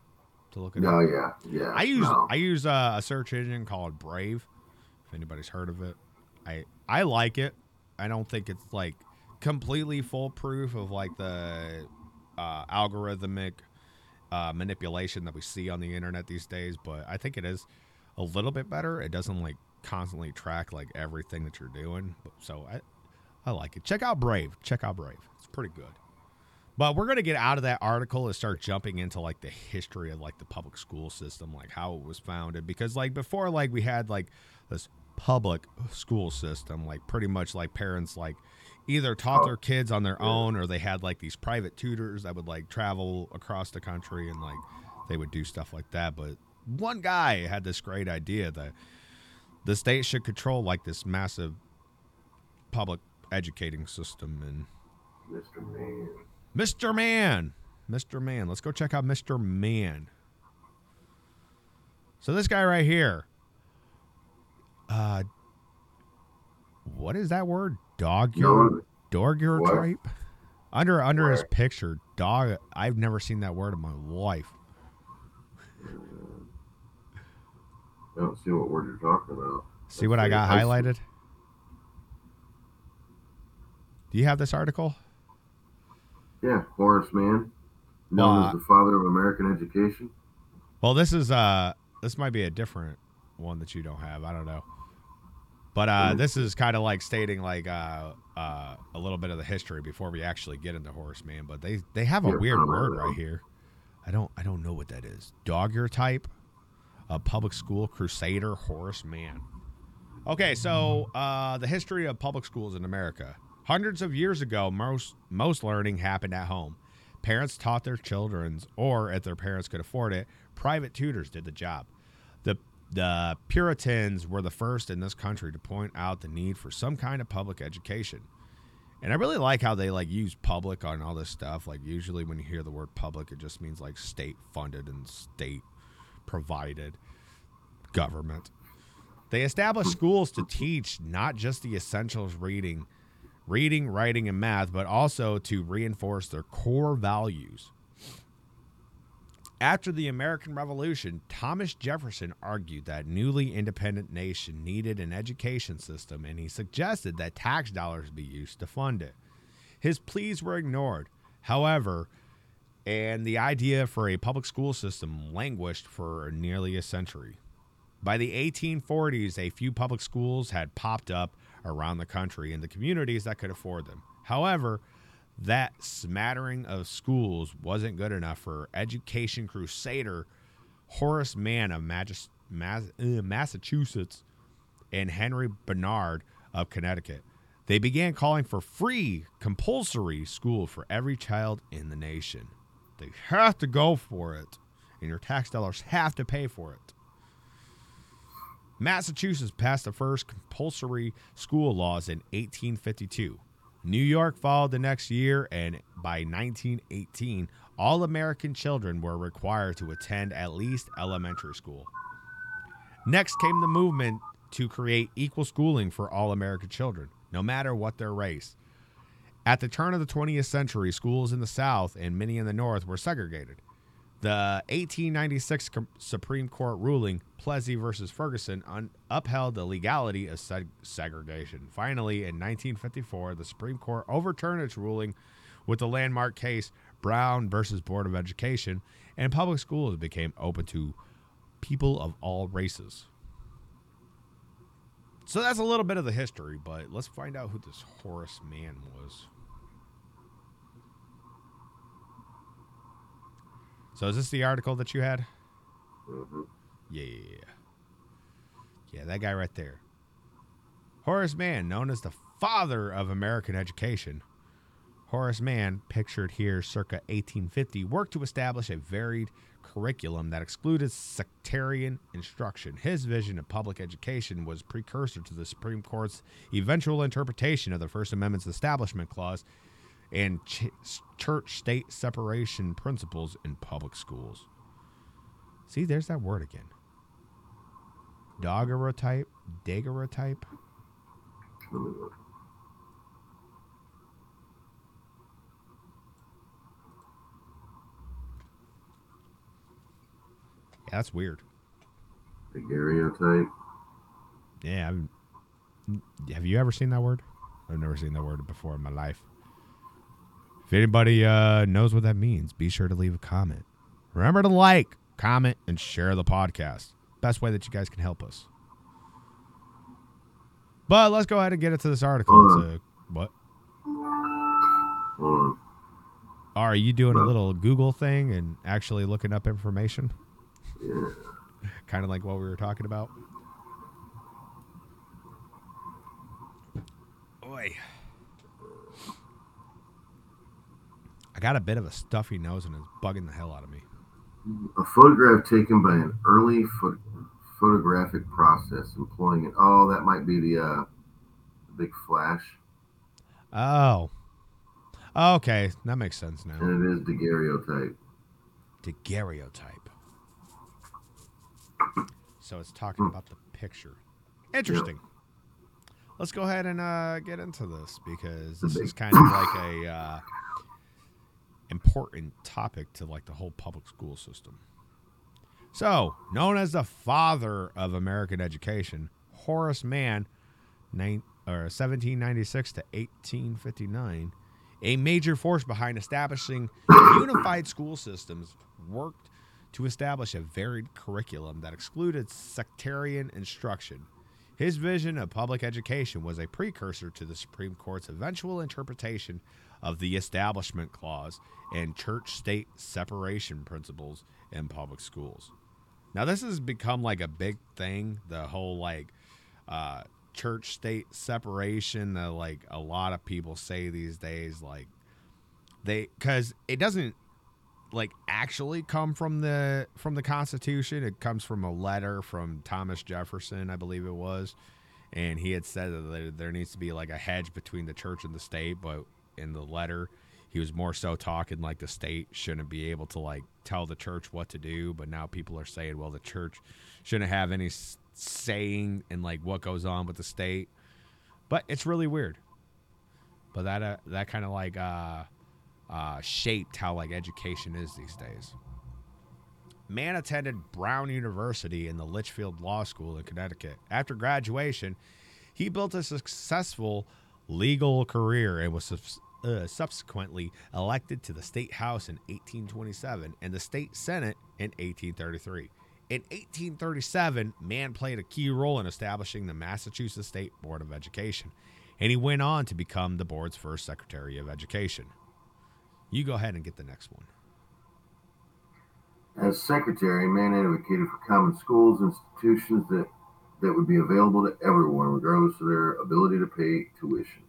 to look it No, up. yeah, yeah. I use no. I use uh, a search engine called Brave. If anybody's heard of it, I I like it. I don't think it's like completely foolproof of like the uh, algorithmic uh, manipulation that we see on the internet these days, but I think it is a little bit better. It doesn't like constantly track like everything that you're doing. So I I like it. Check out Brave. Check out Brave. It's pretty good. But we're gonna get out of that article and start jumping into like the history of like the public school system, like how it was founded. Because like before, like we had like this public school system, like pretty much like parents like either taught their kids on their own or they had like these private tutors that would like travel across the country and like they would do stuff like that. But one guy had this great idea that the state should control like this massive public educating system and Mr. Man. Mr. Man. Mr. Man. Let's go check out Mr. Man. So this guy right here. Uh what is that word? Dog No, Daguerreotype? Under under his picture, dog I've never seen that word in my life. I don't see what word you're talking about. See what I got highlighted? Do you have this article? Yeah, Horace Mann, known Well, as the father of American education. Well, this is uh this might be a different one that you don't have. I don't know. But uh this is kind of like stating like uh uh a little bit of the history before we actually get into Horace Mann, but they they have a Yeah, weird word right here. I don't I don't know what that is. Dogger type, a public school crusader Horace Mann. Okay, so uh the history of public schools in America. Hundreds of years ago, most most learning happened at home. Parents taught their children's, or if their parents could afford it, private tutors did the job. The Puritans were the first in this country to point out the need for some kind of public education. And I really like how they like use public on all this stuff. Like usually when you hear the word public, it just means like state funded and state provided government. They established schools to teach not just the essentials reading, reading, writing, and math, but also to reinforce their core values. After the American Revolution, Thomas Jefferson argued that newly independent nation needed an education system and he suggested that tax dollars be used to fund it. His pleas were ignored. However, and the idea for a public school system languished for nearly a century. By the 1840s, a few public schools had popped up around the country in the communities that could afford them. However, that smattering of schools wasn't good enough for education crusader Horace Mann of Magis- Mas- uh, Massachusetts and Henry Barnard of Connecticut. They began calling for free, compulsory school for every child in the nation. They have to go for it, and your tax dollars have to pay for it. Massachusetts passed the first compulsory school laws in 1852. New York followed the next year, and by 1918, all American children were required to attend at least elementary school. Next came the movement to create equal schooling for all American children, no matter what their race. At the turn of the 20th century, schools in the South and many in the North were segregated. The 1896 Supreme Court ruling, Plessy versus Ferguson, un- upheld the legality of seg- segregation. Finally, in 1954, the Supreme Court overturned its ruling with the landmark case Brown versus Board of Education, and public schools became open to people of all races. So that's a little bit of the history, but let's find out who this Horace Mann was. So is this the article that you had? Mhm. Yeah, yeah. Yeah, that guy right there. Horace Mann, known as the father of American education. Horace Mann, pictured here circa 1850, worked to establish a varied curriculum that excluded sectarian instruction. His vision of public education was precursor to the Supreme Court's eventual interpretation of the First Amendment's Establishment Clause and ch- church state separation principles in public schools. See, there's that word again. Daguerreotype, daguerreotype. Yeah, that's weird. Daguerreotype. Yeah, I've, have you ever seen that word? I've never seen that word before in my life. If anybody uh, knows what that means, be sure to leave a comment. Remember to like, comment, and share the podcast. Best way that you guys can help us. But let's go ahead and get into this article. It's a- what? Are you doing a little Google thing and actually looking up information? Yeah. kind of like what we were talking about. Oi. I got a bit of a stuffy nose and it's bugging the hell out of me. A photograph taken by an early pho- photographic process employing it. Oh, that might be the uh, big flash, Oh. Okay, that makes sense now. and it is daguerreotype. Daguerreotype. So it's talking about the picture. Interesting. Let's go ahead and uh, get into this because this is kind of like a uh, important topic to like the whole public school system. So, known as the father of American education, Horace Mann, nine, or 1796 to 1859, a major force behind establishing unified school systems, worked to establish a varied curriculum that excluded sectarian instruction. His vision of public education was a precursor to the Supreme Court's eventual interpretation of the Establishment Clause and church state separation principles in public schools. Now, this has become like a big thing, the whole like uh, church state separation that like a lot of people say these days. Like, they, because it doesn't like actually come from the from the Constitution. It comes from a letter from Thomas Jefferson, I believe it was, and he had said that there, there needs to be like a hedge between the church and the state. But in the letter, he was more so talking like the state shouldn't be able to like tell the church what to do. But now people are saying, well, the church shouldn't have any saying in like what goes on with the state. But it's really weird. But that uh, that kind of like uh, uh, shaped how like education is these days. Mann attended Brown University in the Litchfield Law School in Connecticut. After graduation, he built a successful legal career and was uh, subsequently elected to the state house in 1827 and the state senate in 1833. In 1837, Mann played a key role in establishing the Massachusetts State Board of Education, and he went on to become the board's first Secretary of Education. You go ahead and get the next one. As secretary, Mann advocated for common schools institutions that, that would be available to everyone, regardless of their ability to pay tuition.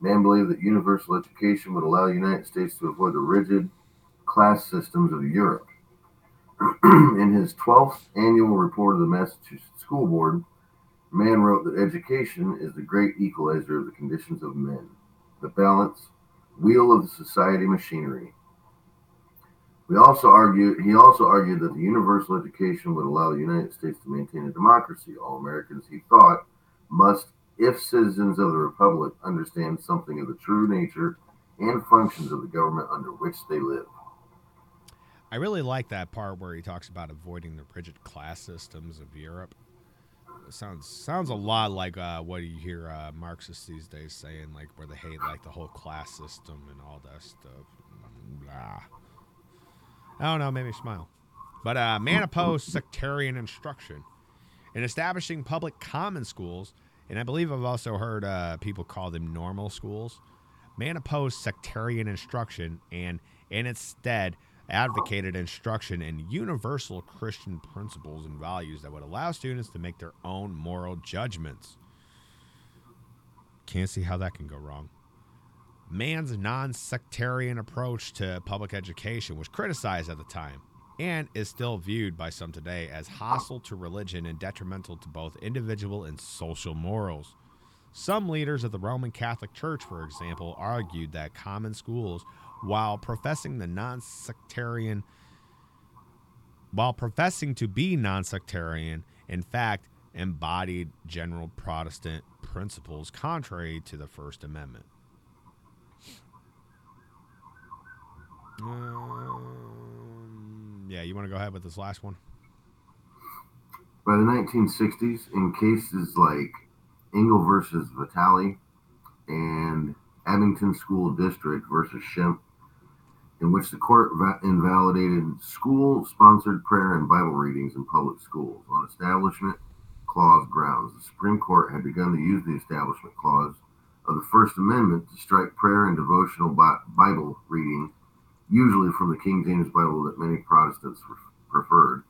Mann believed that universal education would allow the United States to avoid the rigid class systems of Europe. In his 12th annual report of the Massachusetts School Board, Mann wrote that education is the great equalizer of the conditions of men. The balance wheel of the society machinery. We also he also argued that the universal education would allow the United States to maintain a democracy. All Americans, he thought, must, if citizens of the republic, understand something of the true nature and functions of the government under which they live. I really like that part where he talks about avoiding the rigid class systems of Europe sounds sounds a lot like uh, what you hear uh, Marxists these days saying, like where they hate like the whole class system and all that stuff. Blah. I don't know, made me smile. But uh, opposed sectarian instruction in establishing public common schools, and I believe I've also heard uh, people call them normal schools. Mann opposed sectarian instruction and, in its stead, advocated instruction in universal Christian principles and values that would allow students to make their own moral judgments. Can't see how that can go wrong. Mann's non sectarian approach to public education was criticized at the time and is still viewed by some today as hostile to religion and detrimental to both individual and social morals. Some leaders of the Roman Catholic Church, for example, argued that common schools while professing the non-sectarian while professing to be non-sectarian in fact embodied general protestant principles contrary to the first amendment um, yeah you want to go ahead with this last one by the 1960s in cases like Engel versus Vitale and Abington School District versus Schempp in which the court va- invalidated school sponsored prayer and Bible readings in public schools on Establishment Clause grounds. The Supreme Court had begun to use the Establishment Clause of the First Amendment to strike prayer and devotional bi- Bible reading, usually from the King James Bible that many Protestants preferred,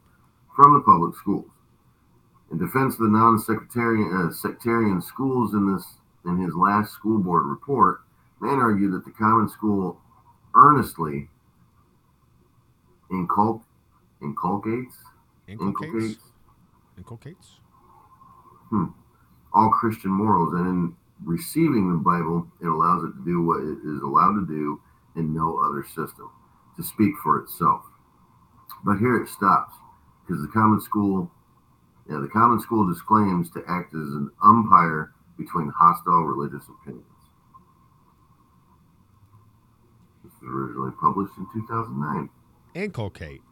from the public schools. In defense of the non-sectarian uh, sectarian schools in this in his last school board report, Mann argued that the common school earnestly incul- inculcates? Inculcates? Inculcates? Hmm, all Christian morals, and in receiving the Bible, it allows it to do what it is allowed to do in no other system, to speak for itself. But here it stops, because the common school, yeah, the common school disclaims to act as an umpire between hostile religious opinions. This was originally published in 2009. Inculcate.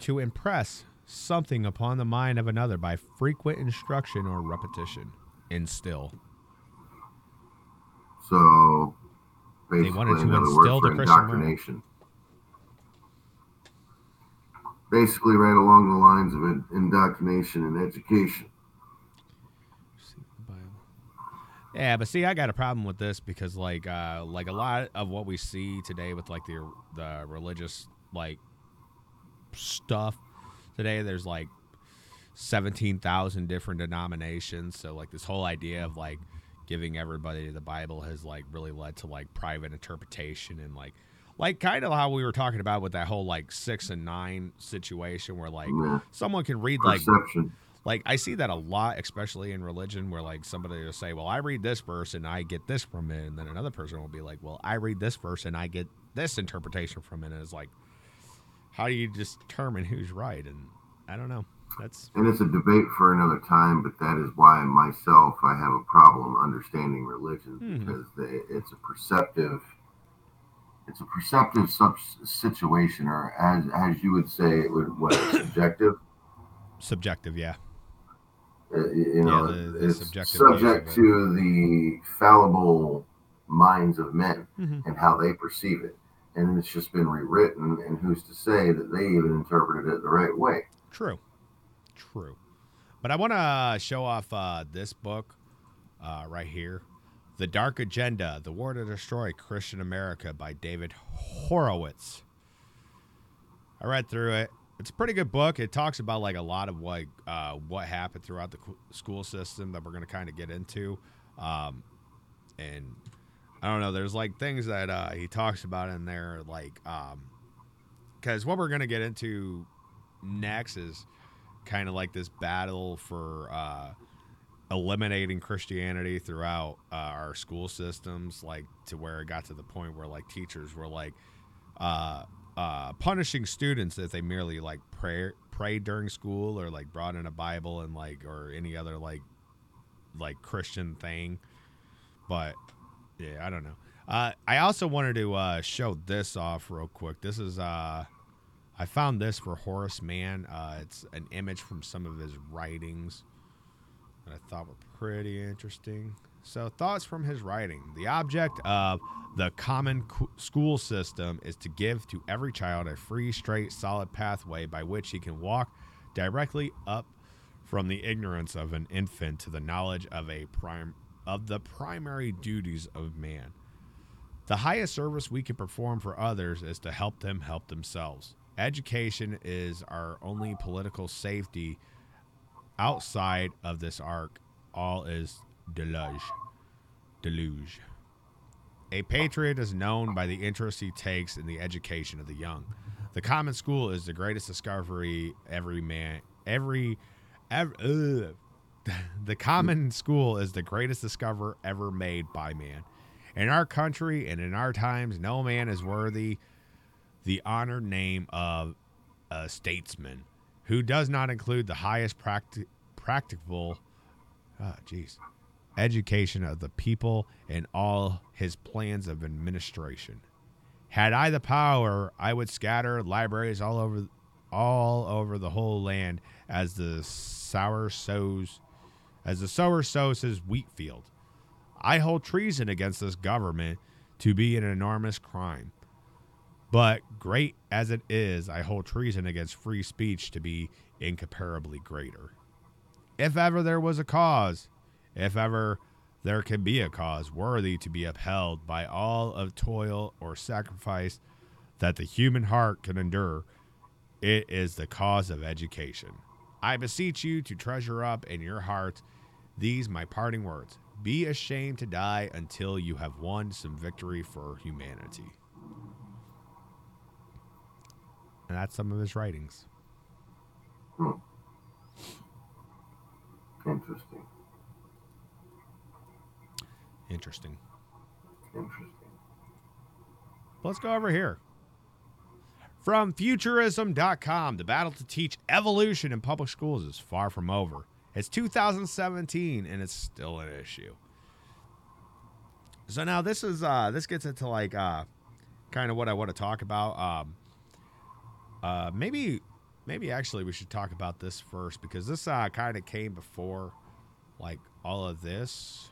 To impress something upon the mind of another by frequent instruction or repetition. Instill. So basically, wanted to instill word for the Christian indoctrination. Basically, right along the lines of indoctrination and education. Yeah, but see, I got a problem with this because, like, uh, like a lot of what we see today with like the the religious like stuff today, there's like seventeen thousand different denominations. So, like, this whole idea of like giving everybody the Bible has like really led to like private interpretation and like, like kind of how we were talking about with that whole like six and nine situation, where like Yeah. someone can read like Perception. like I see that a lot, especially in religion, where like somebody will say, "Well, I read this verse and I get this from it," and then another person will be like, "Well, I read this verse and I get this interpretation from it." And it's like, how do you determine who's right? And I don't know. That's And it's a debate for another time, but that is why myself I have a problem understanding religion Mhm. because they, it's a perceptive, it's a perceptive sub- situation, or as as you would say, it would what subjective. subjective, yeah. Uh, you know, the- the it's subject to the fallible minds of men Mhm. and how they perceive it. And it's just been rewritten, and who's to say that they even interpreted it the right way? True, true. But I want to show off uh, this book uh, right here, "The Dark Agenda: The War to Destroy Christian America" by David Horowitz. I read through it. It's a pretty good book. It talks about like a lot of what uh, what happened throughout the school system that we're going to kind of get into, um, and I don't know. There's like things that uh, he talks about in there, like because what we're going to get into next is kind of like this battle for uh, eliminating Christianity throughout uh, our school systems, like to where it got to the point where like teachers were like uh, uh, punishing students if they merely like pray prayed during school or like brought in a Bible and like or any other like like Christian thing. But yeah, I don't know. Uh, I also wanted to uh, show this off real quick. This is uh, I found this for Horace Mann. Uh, it's an image from some of his writings that I thought were pretty interesting. So, thoughts from his writing. The object of the common school system is to give to every child a free, straight, solid pathway by which he can walk directly up from the ignorance of an infant to the knowledge of a prime of the primary duties of man. The highest service we can perform for others is to help them help themselves. Education is our only political safety. Outside of this arc, all is deluge. Deluge. A patriot is known by the interest he takes in the education of the young. The common school is the greatest discovery every man, every, ever, ugh. the common school is the greatest discovery ever made by man. In our country and in our times, no man is worthy the honored name of a statesman who does not include the highest practi- practicable, ah, education of the people in all his plans of administration. Had I the power, I would scatter libraries all over, all over the whole land as the sower sows, as the sower sows his wheat field. I hold treason against this government to be an enormous crime. But great as it is, I hold treason against free speech to be incomparably greater. If ever there was a cause, if ever there can be a cause worthy to be upheld by all of toil or sacrifice that the human heart can endure, it is the cause of education. I beseech you to treasure up in your hearts these my parting words. Be ashamed to die until you have won some victory for humanity. And that's some of his writings. Interesting. Interesting. Interesting. Let's go over here. From futurism.com, the battle to teach evolution in public schools is far from over. It's 2017 and it's still an issue. So now this is uh this gets into like uh kind of what I want to talk about. Um uh maybe maybe actually we should talk about this first because this uh, kind of came before like all of this.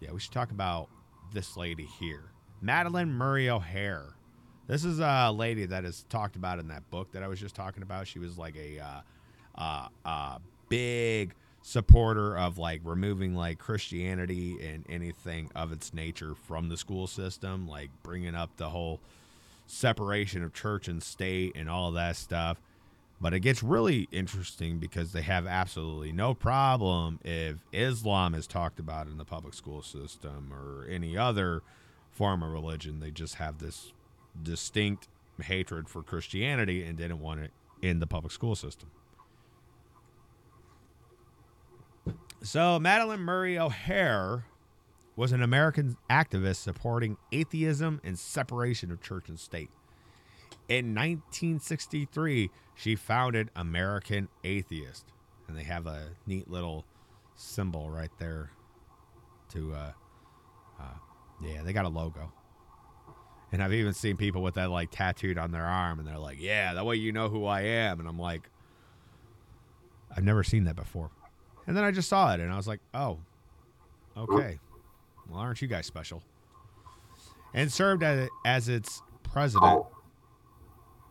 Yeah, we should talk about this lady here, Madalyn Murray O'Hair. This is a lady that is talked about in that book that I was just talking about. She was like a uh, uh, uh, big supporter of like removing like Christianity and anything of its nature from the school system, like bringing up the whole separation of church and state and all that stuff. But it gets really interesting because they have absolutely no problem if Islam is talked about in the public school system or any other form of religion. They just have this distinct hatred for Christianity and didn't want it in the public school system. So, Madalyn Murray O'Hair was an American activist supporting atheism and separation of church and state. In 1963, she founded American Atheist, and they have a neat little symbol right there. To, uh, uh, yeah, they got a logo. And I've even seen people with that like tattooed on their arm, and they're like, "Yeah, that way you know who I am." And I'm like, I've never seen that before. And then I just saw it, and I was like, "Oh, okay. Well, aren't you guys special?" And served as, as its president.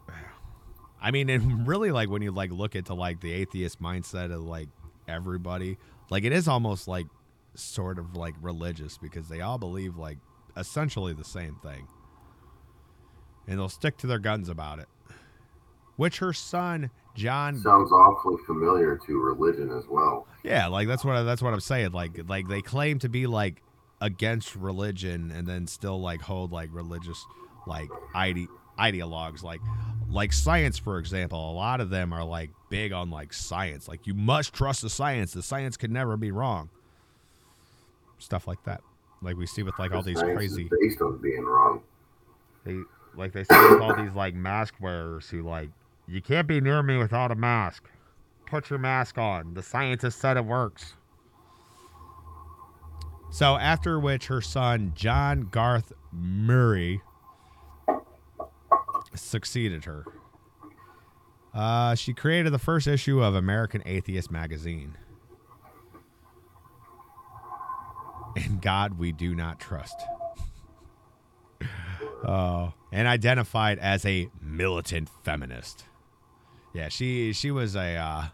I mean, and really, like when you like look into like the atheist mindset of like everybody, like it is almost like sort of like religious because they all believe like essentially the same thing and they'll stick to their guns about it. Which her son John sounds awfully familiar to religion as well. Yeah, like that's what I, that's what I'm saying. Like like they claim to be like against religion and then still like hold like religious like ide- ideologues like like science for example a lot of them are like big on like science like you must trust the science the science can never be wrong stuff like that like we see with like all these crazy based on being wrong they like they see with all these like mask wearers who like you can't be near me without a mask. Put your mask on. The scientist said it works. So after which her son John Garth Murray succeeded her. Uh, she created the first issue of American Atheist magazine. In God we do not trust. Oh, and identified as a militant feminist. Yeah, she she was a uh,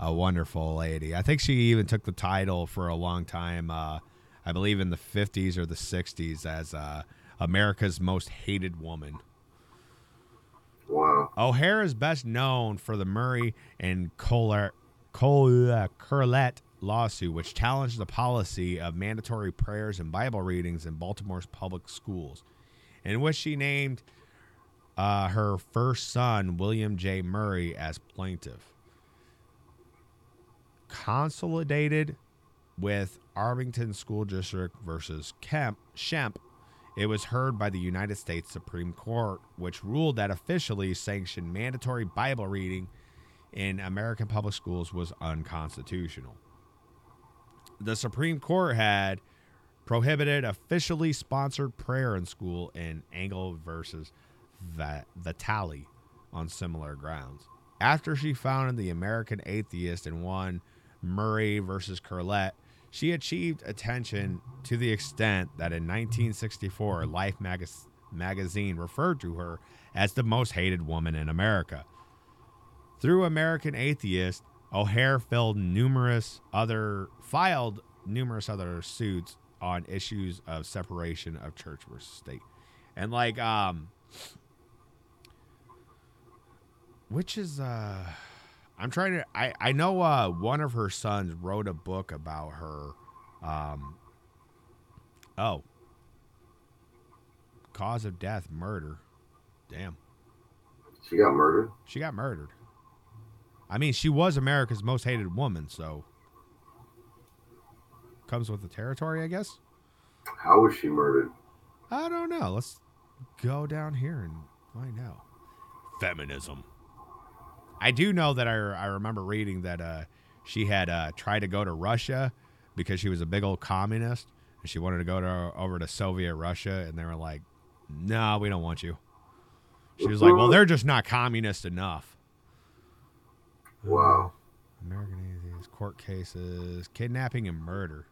a wonderful lady. I think she even took the title for a long time. Uh, I believe in the fifties or the sixties as uh, America's most hated woman. Wow. O'Hair is best known for the Murray and Kohler, Kohler, Curlett lawsuit, which challenged the policy of mandatory prayers and Bible readings in Baltimore's public schools in which she named uh, her first son, William J. Murray, as plaintiff. Consolidated with Arlington School District versus Kemp, Schempp, it was heard by the United States Supreme Court, which ruled that officially sanctioned mandatory Bible reading in American public schools was unconstitutional. The Supreme Court had prohibited officially sponsored prayer in school in Engel versus Vitale on similar grounds. After she founded the American Atheist and won Murray versus Curlett, she achieved attention to the extent that in 1964, Life mag- magazine referred to her as the most hated woman in America. Through American Atheist, O'Hair filed numerous other filed numerous other suits on issues of separation of church versus state. And like um which is uh I'm trying to I I know uh one of her sons wrote a book about her um oh cause of death murder. Damn. She got murdered. She got murdered. I mean, she was America's most hated woman, so comes with the territory, I guess. How was she murdered? I don't know. Let's go down here and find out. Feminism. I do know that I, I remember reading that uh, she had uh, tried to go to Russia because she was a big old communist and she wanted to go to over to Soviet Russia and they were like, "No, we don't want you." She was like, "Well, they're just not communist enough." Wow. American atheists, court cases, kidnapping and murder.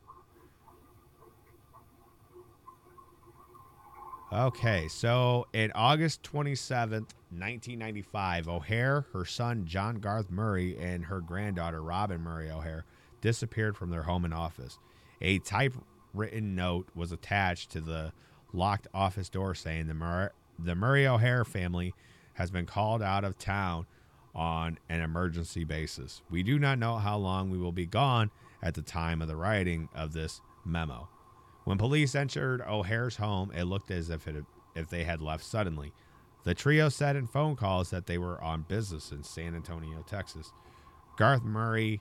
Okay, so in August 27th, 1995, O'Hair, her son John Garth Murray, and her granddaughter Robin Murray O'Hair disappeared from their home and office. A typewritten note was attached to the locked office door saying the, Mur- the Murray O'Hair family has been called out of town on an emergency basis. We do not know how long we will be gone at the time of the writing of this memo. When police entered O'Hair's home, it looked as if it if they had left suddenly. The trio said in phone calls that they were on business in San Antonio, Texas. Garth Murray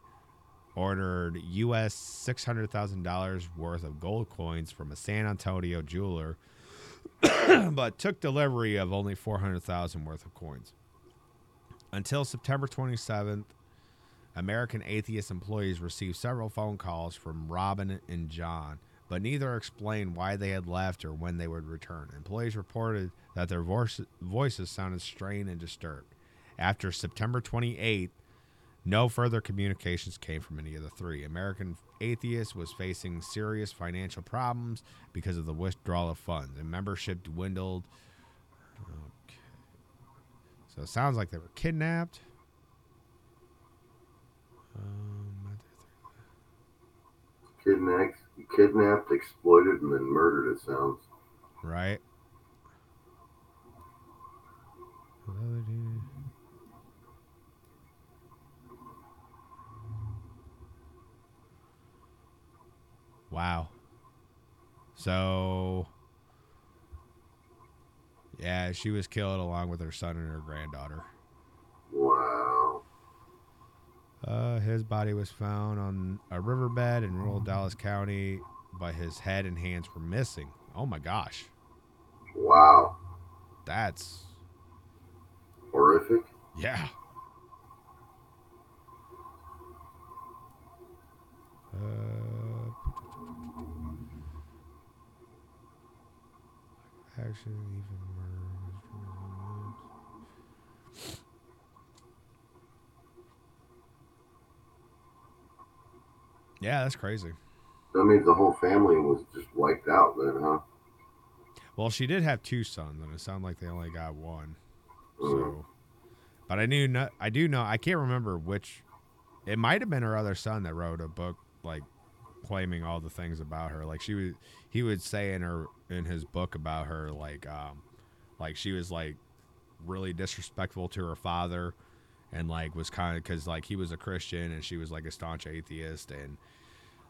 ordered US $600,000 worth of gold coins from a San Antonio jeweler, but took delivery of only 400,000 worth of coins. Until September 27th, American Atheist employees received several phone calls from Robin and John, but neither explained why they had left or when they would return. Employees reported that their voice, voices sounded strained and disturbed. After September 28th, no further communications came from any of the three. American Atheist was facing serious financial problems because of the withdrawal of funds, and membership dwindled. Okay. So it sounds like they were kidnapped. Um, Kidnapped, kidnapped, exploited, and then murdered. It sounds. right. Wow. So, yeah, she was killed along with her son and her granddaughter. Wow. Uh, his body was found on a riverbed in rural Dallas County, but his head and hands were missing. Oh my gosh, Wow. that's Horrific. yeah. Uh, action even murder. Yeah, that's crazy. That means the whole family was just wiped out then, huh? Well, she did have two sons, and it sounded like they only got one. Mm. So, but I knew not. I do know. I can't remember which. It might have been her other son that wrote a book like claiming all the things about her. Like she would, he would say in her in his book about her, like, um, like she was like really disrespectful to her father, and like was kind of because like he was a Christian and she was like a staunch atheist and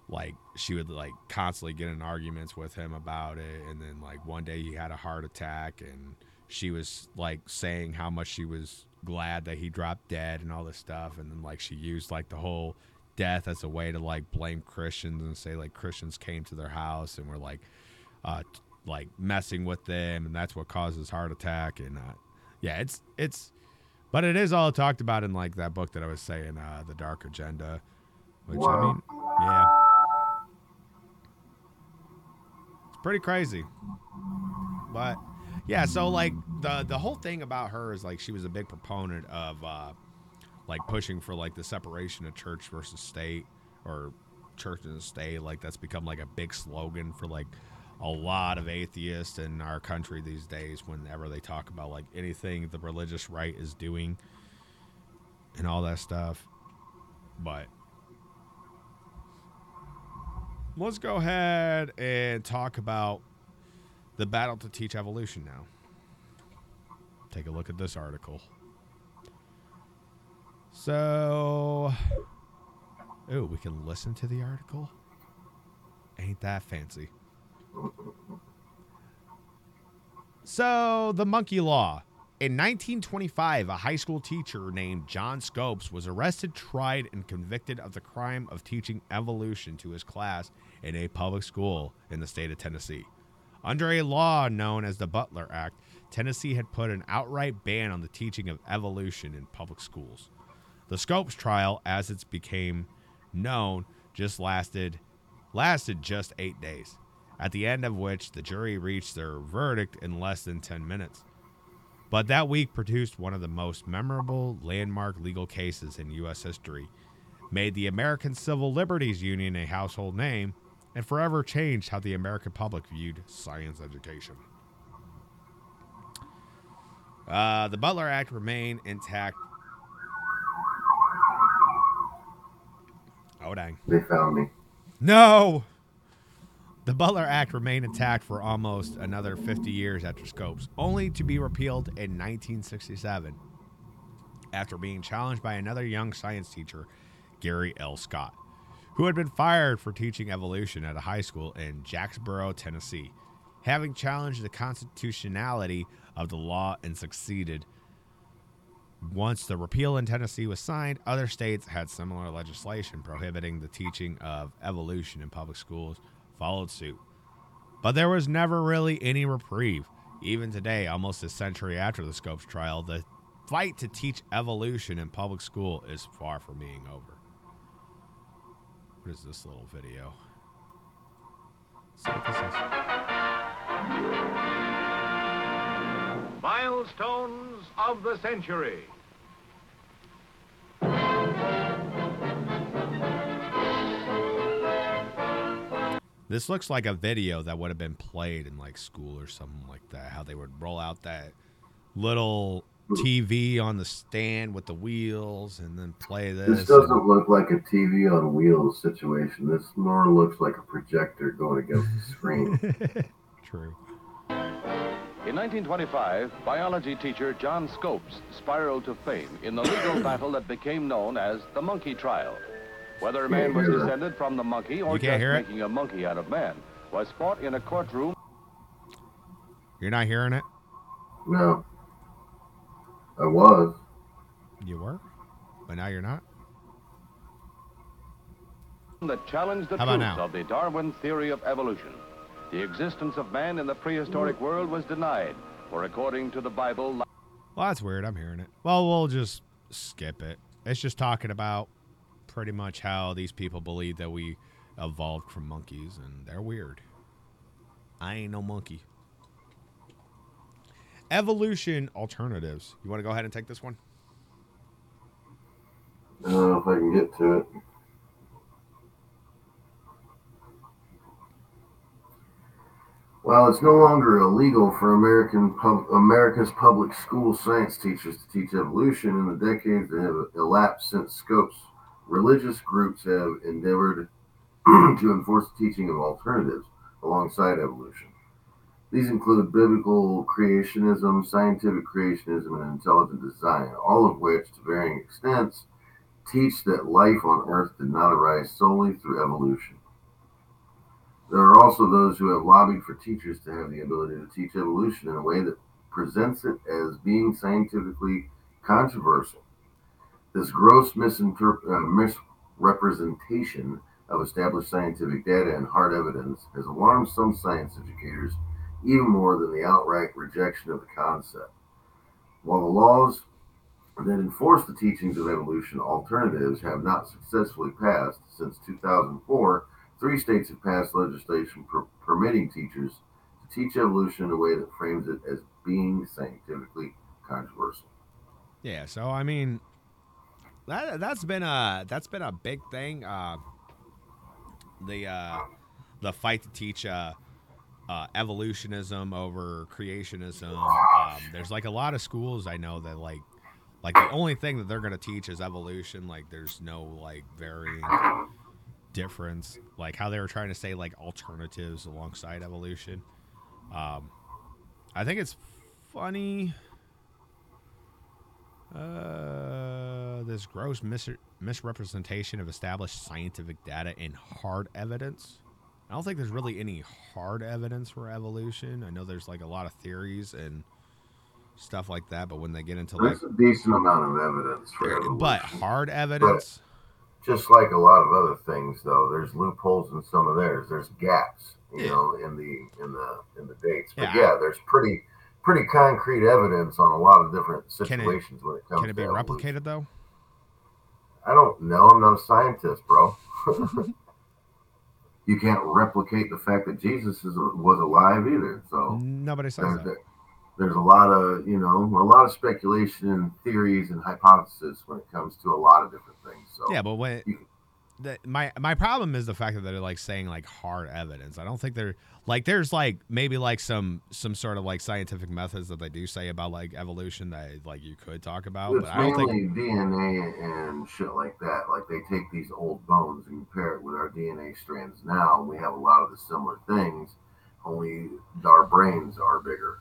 like she would like constantly get in arguments with him about it and then like one day he had a heart attack and she was like saying how much she was glad that he dropped dead and all this stuff and then like she used like the whole death as a way to like blame Christians and say like Christians came to their house and were like uh t- like messing with them and that's what causes heart attack and uh yeah it's it's but it is all talked about in like that book that I was saying uh the dark agenda which I mean yeah it's pretty crazy. But yeah, so like the the whole thing about her is like she was a big proponent of uh like pushing for like the separation of church versus state or church and state like that's become like a big slogan for like a lot of atheists in our country these days whenever they talk about like anything the religious right is doing and all that stuff but let's go ahead and talk about the battle to teach evolution now. Take a look at this article. So, oh, we can listen to the article. Ain't that fancy? So, the monkey law. In 1925, a high school teacher named John Scopes was arrested, tried, and convicted of the crime of teaching evolution to his class in a public school in the state of Tennessee. Under a law known as the Butler Act, Tennessee had put an outright ban on the teaching of evolution in public schools. The Scopes trial, as it became known, just lasted lasted just 8 days, at the end of which the jury reached their verdict in less than 10 minutes. But that week produced one of the most memorable landmark legal cases in U.S. history, made the American Civil Liberties Union a household name, and forever changed how the American public viewed science education. Uh, the Butler Act remained intact. Oh, dang. They found me. No! The Butler Act remained intact for almost another 50 years after Scopes, only to be repealed in 1967 after being challenged by another young science teacher, Gary L. Scott, who had been fired for teaching evolution at a high school in Jacksboro, Tennessee, having challenged the constitutionality of the law and succeeded. Once the repeal in Tennessee was signed, other states had similar legislation prohibiting the teaching of evolution in public schools followed suit. But there was never really any reprieve. Even today, almost a century after the Scopes trial, the fight to teach evolution in public school is far from being over. What is this little video? Milestones of the century. This looks like a video that would have been played in like school or something like that. How they would roll out that little mm. TV on the stand with the wheels and then play this. This doesn't look like a TV on wheels situation. This more looks like a projector going against the screen. True. In 1925, biology teacher John Scopes spiraled to fame in the legal battle that became known as the monkey trial. Whether man was descended from the monkey or You can't just hear it? making a monkey out of man was fought in a courtroom You're not hearing it? no. I was. You were, but now you're not. that challenged the How truth now? of the Darwin theory of evolution. The existence of man in the prehistoric world was denied, for according to the Bible, Well, that's weird. I'm hearing it. Well, we'll just skip it. It's just talking about pretty much how these people believe that we evolved from monkeys, and they're weird. I ain't no monkey. Evolution alternatives. You want to go ahead and take this one? I don't know if I can get to it. While it's no longer illegal for American pub, America's public school science teachers to teach evolution in the decades that have elapsed since Scopes, religious groups have endeavored to enforce the teaching of alternatives alongside evolution. These include biblical creationism, scientific creationism, and intelligent design, all of which, to varying extents, teach that life on Earth did not arise solely through evolution. There are also those who have lobbied for teachers to have the ability to teach evolution in a way that presents it as being scientifically controversial. This gross uh, misrepresentation of established scientific data and hard evidence has alarmed some science educators even more than the outright rejection of the concept. While the laws that enforce the teachings of evolution alternatives have not successfully passed since 2004, three states have passed legislation per- permitting teachers to teach evolution in a way that frames it as being scientifically controversial. Yeah. So I mean, that that's been a that's been a big thing. Uh, the uh, the fight to teach uh, uh, evolutionism over creationism. Um, there's like a lot of schools I know that like like the only thing that they're gonna teach is evolution. Like there's no like varying difference. Like how they were trying to say like alternatives alongside evolution. Um, I think it's funny. Uh, this gross mis- misrepresentation of established scientific data and hard evidence. I don't think there's really any hard evidence for evolution. I know there's like a lot of theories and stuff like that, but when they get into like, There's a decent amount of evidence for evolution. but hard evidence, just like a lot of other things though there's loopholes in some of theirs there's gaps you Yeah. know in the in the in the dates but Yeah. yeah, there's pretty pretty concrete evidence on a lot of different Can it- situations when it comes can it be replicated though? i don't know i'm not a scientist bro you can't replicate the fact that jesus is, was alive either so Nobody says there's that. that. there's a lot of you know a lot of speculation and theories and hypotheses when it comes to a lot of different things. So Yeah, but when You- the, my my problem is the fact that they're like saying like hard evidence. I don't think they're like there's like maybe like some some sort of like scientific methods that they do say about like evolution that like you could talk about, it's but I don't mainly think DNA and shit like that. Like they take these old bones and compare it with our DNA strands now, we have a lot of the similar things. Only our brains are bigger.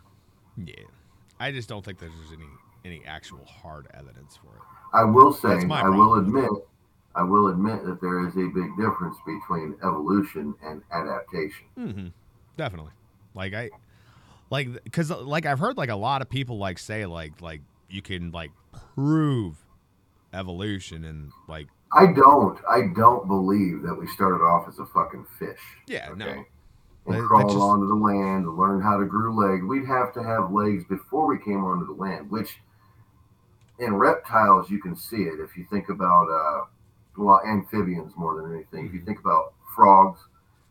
yeah. I just don't think there's any any actual hard evidence for it. I will say, That's my I will admit, I will admit that there is a big difference between evolution and adaptation. Mm-hmm. Definitely. Like I, like because like I've heard like a lot of people like say like like you can like prove evolution and like I don't, I don't believe that we started off as a fucking fish. Yeah, no. And That- crawled just- onto the land and learned how to grow legs. We'd have to have legs before we came onto the land, which in reptiles you can see it. If you think about, uh, well, amphibians more than anything. If you Mhm. think about frogs,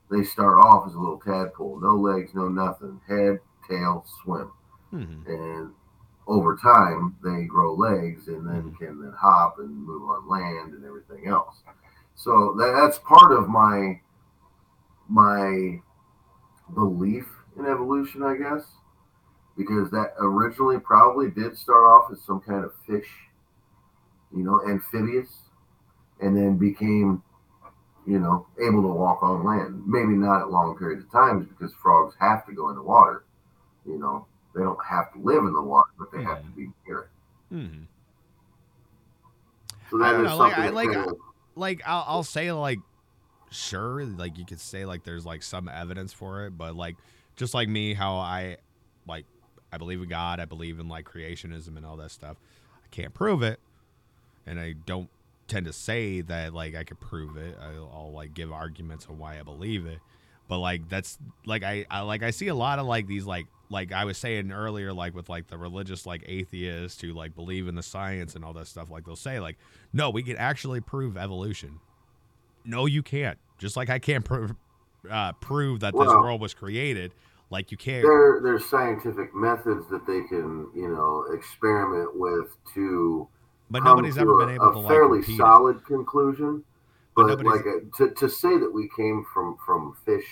they start off as a little tadpole, no legs, no nothing, head, tail, swim, mhm. and over time they grow legs and then Mhm. can then hop and move on land and everything else. So that, that's part of my my belief in evolution, I guess, because that originally probably did start off as some kind of fish, you know, amphibious, and then became, you know, able to walk on land. Maybe not at long periods of times because frogs have to go in the water. You know, they don't have to live in the water, but they have to be near it. Mm-hmm. So I don't is know, like, I- like, of- like I'll, I'll say like sure like you could say like there's like some evidence for it but like just like me how i like i believe in god i believe in like creationism and all that stuff i can't prove it and i don't tend to say that like i could prove it i'll, I'll like give arguments on why i believe it but like that's like I, I like i see a lot of like these like like i was saying earlier like with like the religious like atheists who like believe in the science and all that stuff like they'll say like no, we can actually prove evolution. No, you can't. Just like I can't prove uh, prove that this world was created, like you can't. there there's scientific methods that they can you know experiment with to But nobody's ever a, been able a to like fairly it. solid conclusion. But But, like uh, to, to say that we came from from fish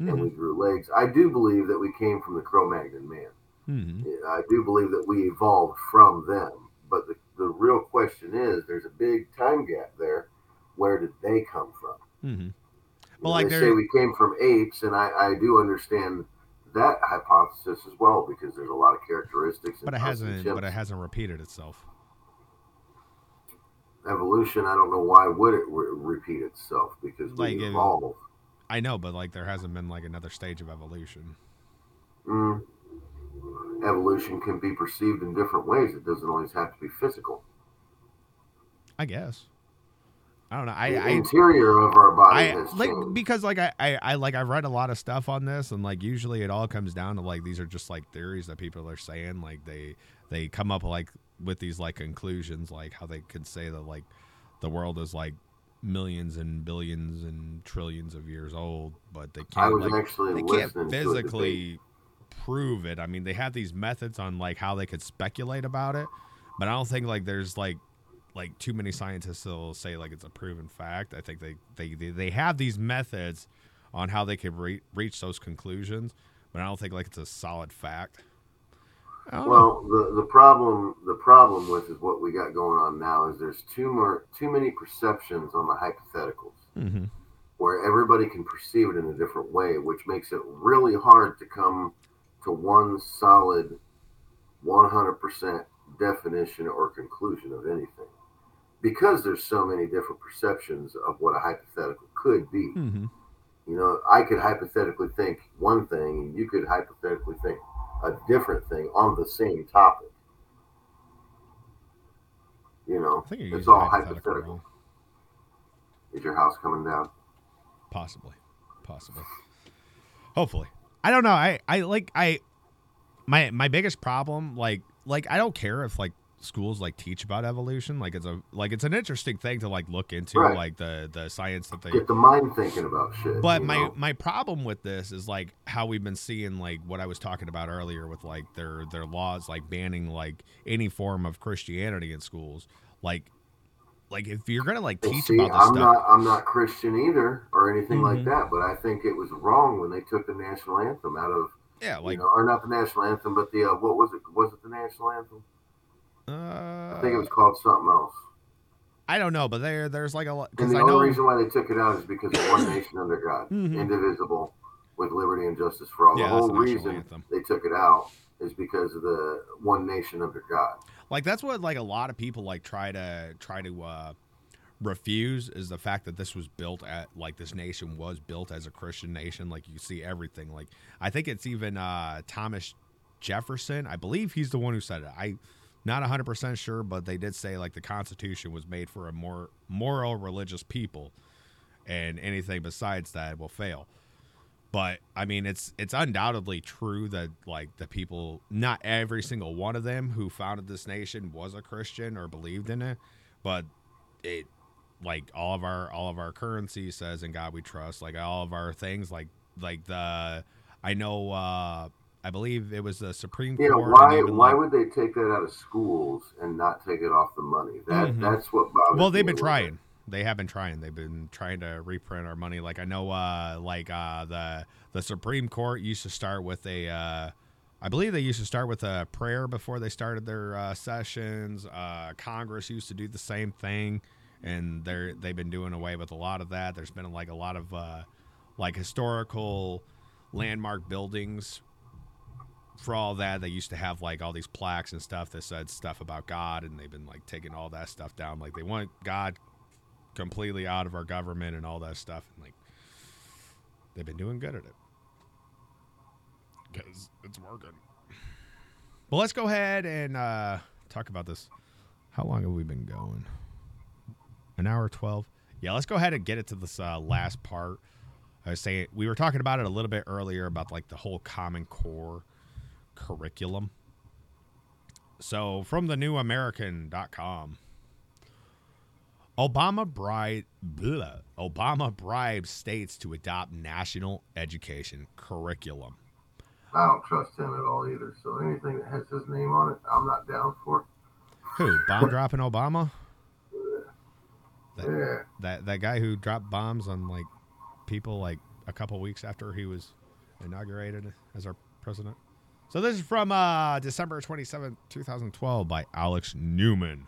and Mhm, we grew legs, I do believe that we came from the Cro-Magnon man. mhm. I do believe that we evolved from them. But the, the real question is, there's a big time gap there. Where did they come from? Mhm. Well, like they say we came from apes, and I, I do understand that hypothesis as well because there's a lot of characteristics. But it hasn't. But it hasn't repeated itself. Evolution. I don't know why would it re- repeat itself because we Like, uh, evolve. I know, but like there hasn't been like another stage of evolution. Mm. Evolution can be perceived in different ways. It doesn't always have to be physical. I guess. I don't know. I, the I interior of our body I like changed. because like I, I I like I've read a lot of stuff on this and like usually it all comes down to like these are just like theories that people are saying like they they come up like with these like conclusions like how they could say that like the world is like millions and billions and trillions of years old but they can't like they can't physically prove it. I mean, they have these methods on like how they could speculate about it, but I don't think like there's like like too many scientists that'll say like it's a proven fact. I think they they they, they have these methods on how they could re- reach those conclusions, but I don't think like it's a solid fact. I. Well, the, the problem the problem with is what we got going on now is there's too more too many perceptions on the hypotheticals Mhm. where everybody can perceive it in a different way, which makes it really hard to come to one solid 100% definition or conclusion of anything. Because there's so many different perceptions of what a hypothetical could be. Mhm. You know, I could hypothetically think one thing, and you could hypothetically think a different thing on the same topic. You know, I think you're it's all hypothetical hypothetical. Is your house coming down? Possibly. Possibly. Hopefully. I don't know. I, I like I my my biggest problem, like like I don't care if like schools like teach about evolution. Like it's a like it's an interesting thing to like look into, Right. like the the science that they. Get the mind thinking about shit. But my know? my problem with this is like how we've been seeing like what I was talking about earlier with like their their laws like banning like any form of Christianity in schools. Like like if you're gonna like teach see, about this I'm stuff, not I'm not Christian either or anything Mhm. like that, but I think it was wrong when they took the national anthem out of yeah, like you know, or not the national anthem, but the uh, what was it? Was it the national anthem? Uh, I think it was called something else. I don't know, but there there's like a lot And the I only know reason why they took it out is because of one nation under God, Mhm. indivisible, with liberty and justice for all. Yeah, the whole the reason anthem. they took it out is because of the one nation under God. like that's what like a lot of people like try to try to uh refuse is the fact that this was built at like this nation was built as a christian nation like you see everything like i think it's even uh thomas jefferson i believe he's the one who said it i not 100% sure but they did say like the constitution was made for a more moral religious people and anything besides that will fail but I mean, it's it's undoubtedly true that like the people, not every single one of them who founded this nation was a Christian or believed in it, but it like all of our all of our currency says in God we trust. Like all of our things, like like the I know uh I believe it was the Supreme Court. why? Why like- would they take that out of schools and not take it off the money? That Mhm. that's what bothers well they've been trying they have been trying they've been trying to reprint our money like i know uh like uh the the supreme court used to start with a uh i believe they used to start with a prayer before they started their uh, sessions uh congress used to do the same thing and they're they've been doing away with a lot of that there's been like a lot of uh like historical landmark buildings for all that they used to have like all these plaques and stuff that said stuff about god and they've been like taking all that stuff down. Like they want god completely out of our government and all that stuff and like they've been doing good at it. Because it's working. Well let's go ahead and uh talk about this. How long have we been going? An hour 12 yeah let's go ahead and get it to this uh, last part. I was saying we were talking about it a little bit earlier about like the whole common core curriculum so from the new american.com Obama bribed blah, Obama bribes states to adopt national education curriculum. I don't trust him at all either. So anything that has his name on it, I'm not down for. Who bomb dropping Obama? That, Yeah. that that guy who dropped bombs on like people like a couple weeks after he was inaugurated as our president. So this is from uh, December 27, 2012 by Alex Newman.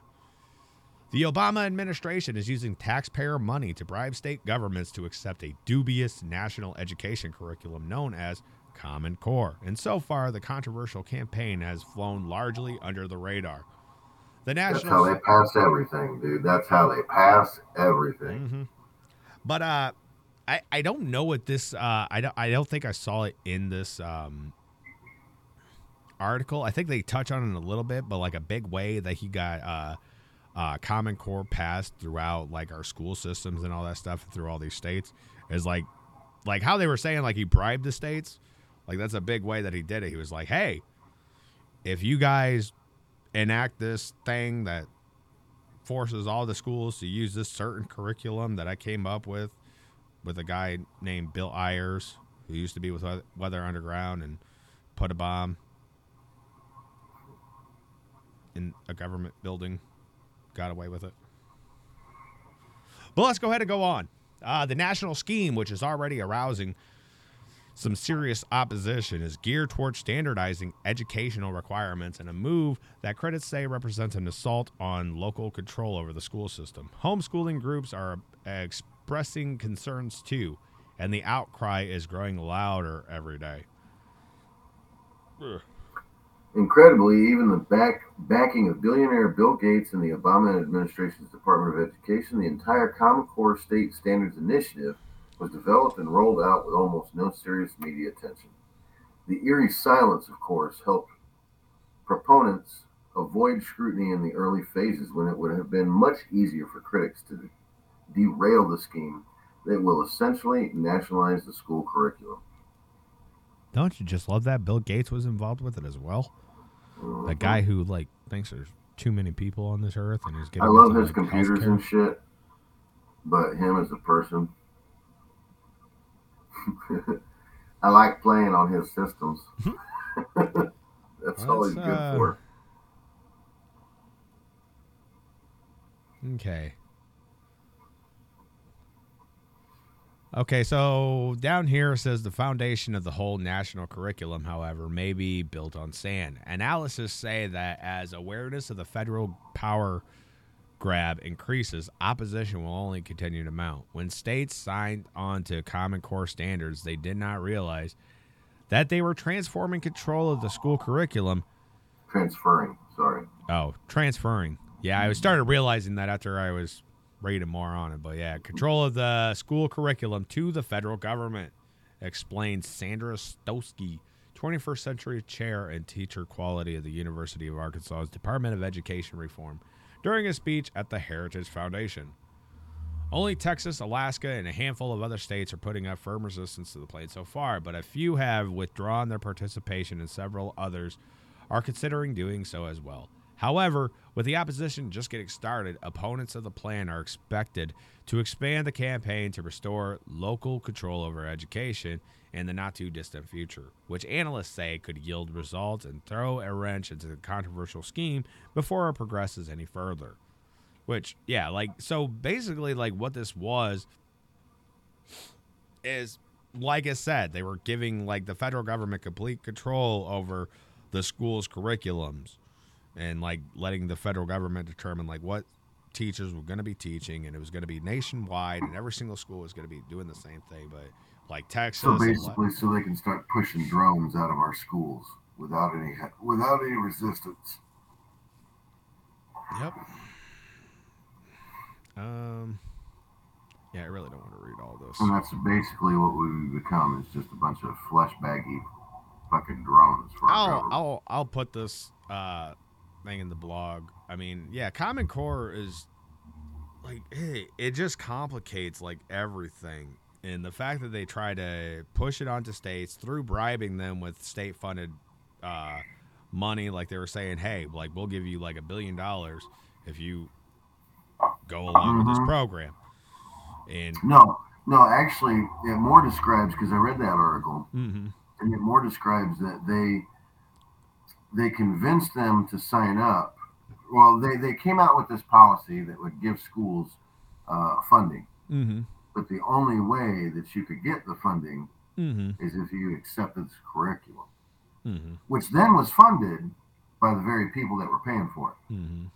The Obama administration is using taxpayer money to bribe state governments to accept a dubious national education curriculum known as Common Core. And so far, the controversial campaign has flown largely under the radar. The That's national how they pass everything, dude. That's how they pass everything. hmm But uh, I I don't know what this. Uh, I don't I don't think I saw it in this um article. I think they touch on it a little bit, but like a big way that he got uh, uh Common Core passed throughout like our school systems and all that stuff through all these states is like like how they were saying like he bribed the states. Like that's a big way that he did it. He was like, hey, if you guys enact this thing that forces all the schools to use this certain curriculum that I came up with with a guy named Bill Ayers who used to be with Weather- Underground and put a bomb in a government building, got away with it. But let's go ahead and go on. Uh, the national scheme, which is already arousing some serious opposition, is geared towards standardizing educational requirements in a move that critics say represents an assault on local control over the school system. Homeschooling groups are expressing concerns too, and the outcry is growing louder every day. Ugh. Incredibly, even the back backing of billionaire Bill Gates and the Obama administration's Department of Education, the entire Common Core State Standards Initiative was developed and rolled out with almost no serious media attention. The eerie silence, of course, helped proponents avoid scrutiny in the early phases when it would have been much easier for critics to derail the scheme that will essentially nationalize the school curriculum. Don't you just love that Bill Gates was involved with it as well? The guy who like thinks there's too many people on this earth, and he's getting. I love into, his like, computers healthcare. and shit, but him as a person, I like playing on his systems. That's all he's good uh, for. Okay. Okay, so down here says the foundation of the whole national curriculum, however, may be built on sand. Analysis say that as awareness of the federal power grab increases, opposition will only continue to mount. When states signed on to Common Core standards, they did not realize that they were transforming control of the school curriculum Transferring, sorry. Oh, transferring. Yeah, I started realizing that after I was reading more on it. But yeah, control of the school curriculum to the federal government, explains Sandra Stotsky, 21st century chair and teacher quality of the University of Arkansas's Department of Education Reform, during a speech at the Heritage Foundation. Only Texas, Alaska, and a handful of other states are putting up firm resistance to the plan so far, but a few have withdrawn their participation, and several others are considering doing so as well. However, with the opposition just getting started, opponents of the plan are expected to expand the campaign to restore local control over education in the not too distant future, which analysts say could yield results and throw a wrench into the controversial scheme before it progresses any further. Which, yeah, like, so basically, like, what this was is, like I said, they were giving, like, the federal government complete control over the school's curriculums and like letting the federal government determine like what teachers were going to be teaching and it was going to be nationwide and every single school was going to be doing the same thing but like texas So basically, so they can start pushing drones out of our schools without any without any resistance. yep um yeah i really don't want to read all this And that's basically what we become is just a bunch of flesh baggy fucking drones for I'll. I'll I'll put this uh thing in the blog. I mean, yeah, Common Core is like hey, it just complicates like everything. And the fact that they try to push it onto states through bribing them with state funded uh money, like they were saying, hey, like we'll give you like a billion dollars if you go along with this Mhm. program. And No, no, actually, it more describes because I read that article, mhm, and it more describes that they they convinced them to sign up. Well, they they came out with this policy that would give schools uh, funding, mhm, but the only way that you could get the funding mhm, is if you accepted this curriculum, mhm, which then was funded by the very people that were paying for it. mhm.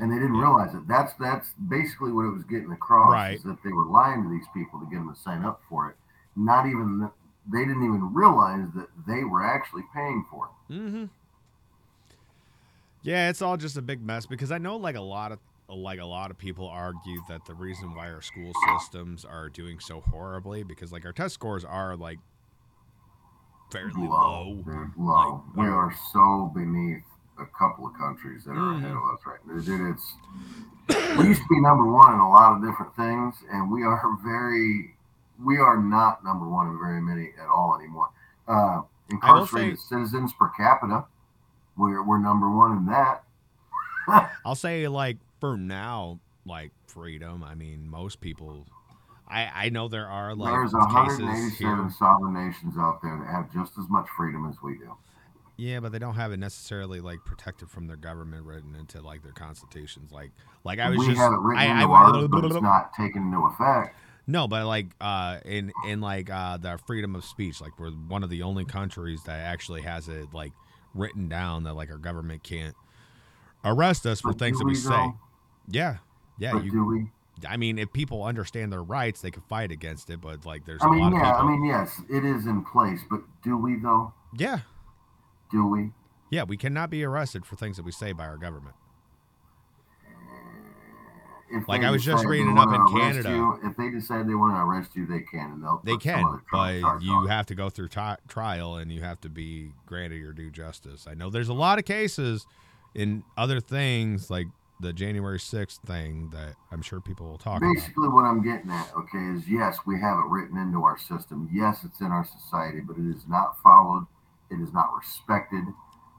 and they didn't realize it. That's that's basically what it was getting across Right. is that they were lying to these people to get them to sign up for it. Not even they didn't even realize that they were actually paying for it. Mm-hmm. Yeah, it's all just a big mess because I know like a lot of like a lot of people argue that the reason why our school systems are doing so horribly because like our test scores are like fairly low. dude, low. Like, we uh, are so beneath a couple of countries that are ahead of us right now. Dude, it's we used to be number one in a lot of different things, and we are very we are not number one in very many at all anymore. Uh, incarcerated citizens per capita, we're we're number one in that. I'll say like for now, like freedom. I mean, most people. I I know there are like There's 187 here. sovereign nations out there that have just as much freedom as we do. Yeah, but they don't have it necessarily like protected from their government written into like their constitutions. Like like I was we just have it written I, into I, ours, but it's not taken into effect. No, but like uh in in like uh the freedom of speech, like we're one of the only countries that actually has it like written down that like our government can't arrest us for But things that we we, say. Yeah. Yeah, but you do we? I mean if people understand their rights, they can fight against it, but like there's I mean, yeah. I mean, yes, it is in place, but do we though? Yeah. Do we? Yeah, we cannot be arrested for things that we say by our government. If Like, I was just reading up in Canada. You, if they decide they want to arrest you, they can, and they'll. They can, but you on have to go through ti trial and you have to be granted your due justice. I know there's a lot of cases in other things like the January 6th thing that I'm sure people will talk about. Basically, what I'm getting at, okay, is yes, we have it written into our system. Yes, it's in our society, but it is not followed. It is not respected,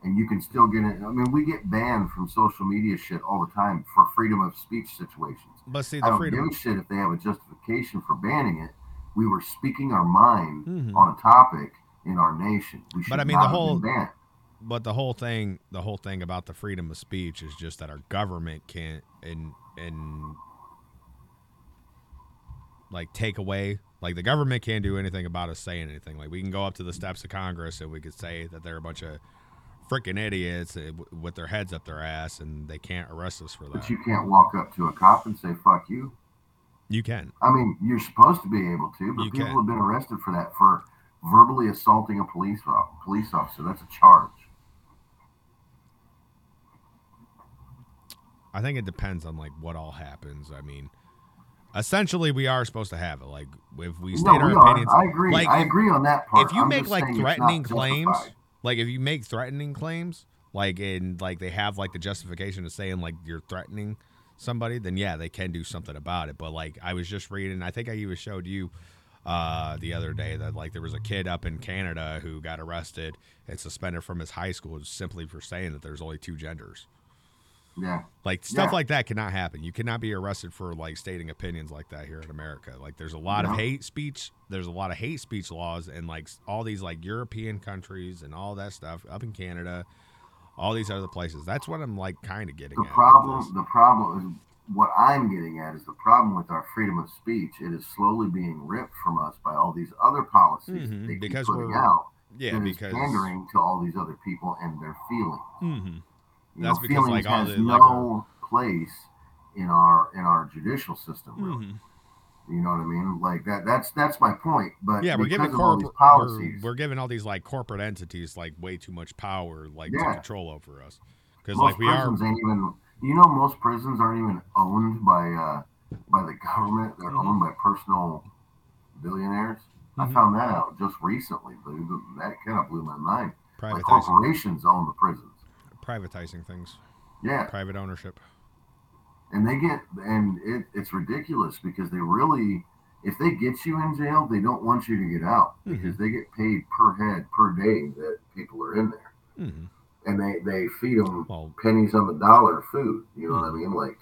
and you can still get it. I mean, we get banned from social media shit all the time for freedom of speech situations. But see, I the don't freedom. give a shit if they have a justification for banning it. We were speaking our mind Mhm. on a topic in our nation. We should But I mean, the whole-. But the whole thing, the whole thing about the freedom of speech is just that our government can't and and like take away like the government can't do anything about us saying anything. Like we can go up to the steps of Congress and we could say that they're a bunch of freaking idiots with their heads up their ass and they can't arrest us for that. But you can't walk up to a cop and say "fuck you." You can. I mean, you're supposed to be able to, but You people can. have been arrested for that for verbally assaulting a police police officer. That's a charge. I think it depends on like what all happens. I mean, essentially we are supposed to have it. Like if we state No, our we opinions. I agree. Like, I agree on that part. if you I'm make like saying it's not threatening claims justified. Like if you make threatening claims like and like they have like the justification of saying like you're threatening somebody then yeah they can do something about it. But like i was just reading i think i even showed you uh the other day that like there was a kid up in canada who got arrested and suspended from his high school simply for saying that there's only two genders Yeah. like stuff Yeah. like that cannot happen. You cannot be arrested for like stating opinions like that here in America. Like there's a lot of hate speech. There's a lot of hate speech laws and like all these like European countries and all that stuff up in Canada, all these other places. That's what I'm like kind of getting The at. problem, the problem is what I'm getting at is the problem with our freedom of speech. It is slowly being ripped from us by all these other policies Mhm, keep because putting we're- out. yeah, because pandering to all these other people and their feelings. Mhm. That's know, because, like, all has the, like, no place in our in our judicial system. Really. Mhm. You know what I mean? Like that. That's that's my point. But Yeah, we're giving all these corporate policies, we're, we're giving all these like corporate entities like way too much power like to control over us. Because like we are ain't even. You know, most prisons aren't even owned by uh, by the government. They're Mhm. owned by personal billionaires. I Mhm. found that out just recently. Dude. That kind of blew my mind. Like corporations own the prisons. Privatizing things. Yeah, Private ownership. and they get and it, it's ridiculous because they really if they get you in jail they don't want you to get out Mm-hmm. because they get paid per head per day that people are in there hmm and they they feed them Well, pennies on the dollar of food you know what i Mhm. mean like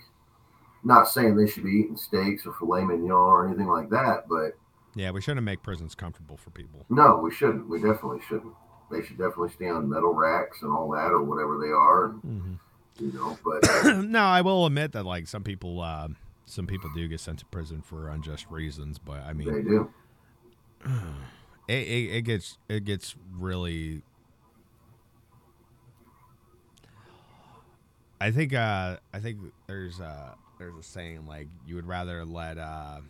not saying they should be eating steaks or filet mignon or anything like that but yeah, we shouldn't make prisons comfortable for people. no we shouldn't we definitely shouldn't they should definitely stay on metal racks and all that or whatever they are and, hmm you know but no, I will admit that like some people, uh, some people do get sent to prison for unjust reasons, but I mean, they do it, it, it gets it gets really. I think uh, I think there's uh, there's a saying like you would rather let uh,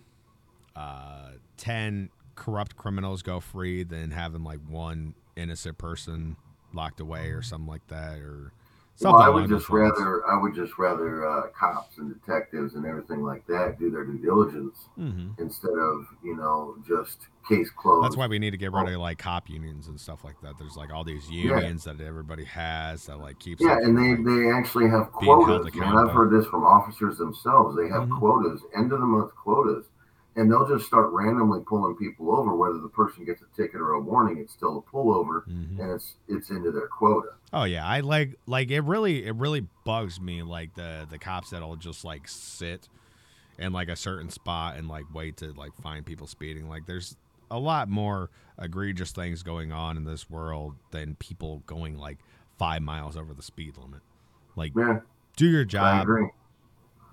uh, ten corrupt criminals go free than having like one innocent person locked away or something like that or something. well, I would just lines. rather I would just rather uh, cops and detectives and everything like that do their due diligence Mhm. instead of you know just case closed. That's why we need to get rid of like cop unions and stuff like that. There's like all these unions that everybody has that like keeps. Yeah, and they, like- they actually have quotas. And. I've heard this from officers themselves. They have Mhm. quotas, end of the month quotas, and they'll just start randomly pulling people over. Whether the person gets a ticket or a warning, it's still a pullover, Mhm. and it's it's into their quota. Oh yeah, I like like it really it really bugs me like the the cops that'll just like sit in like a certain spot and like wait to like find people speeding. Like there's a lot more egregious things going on in this world than people going like five miles over the speed limit. Like Yeah, do your I job.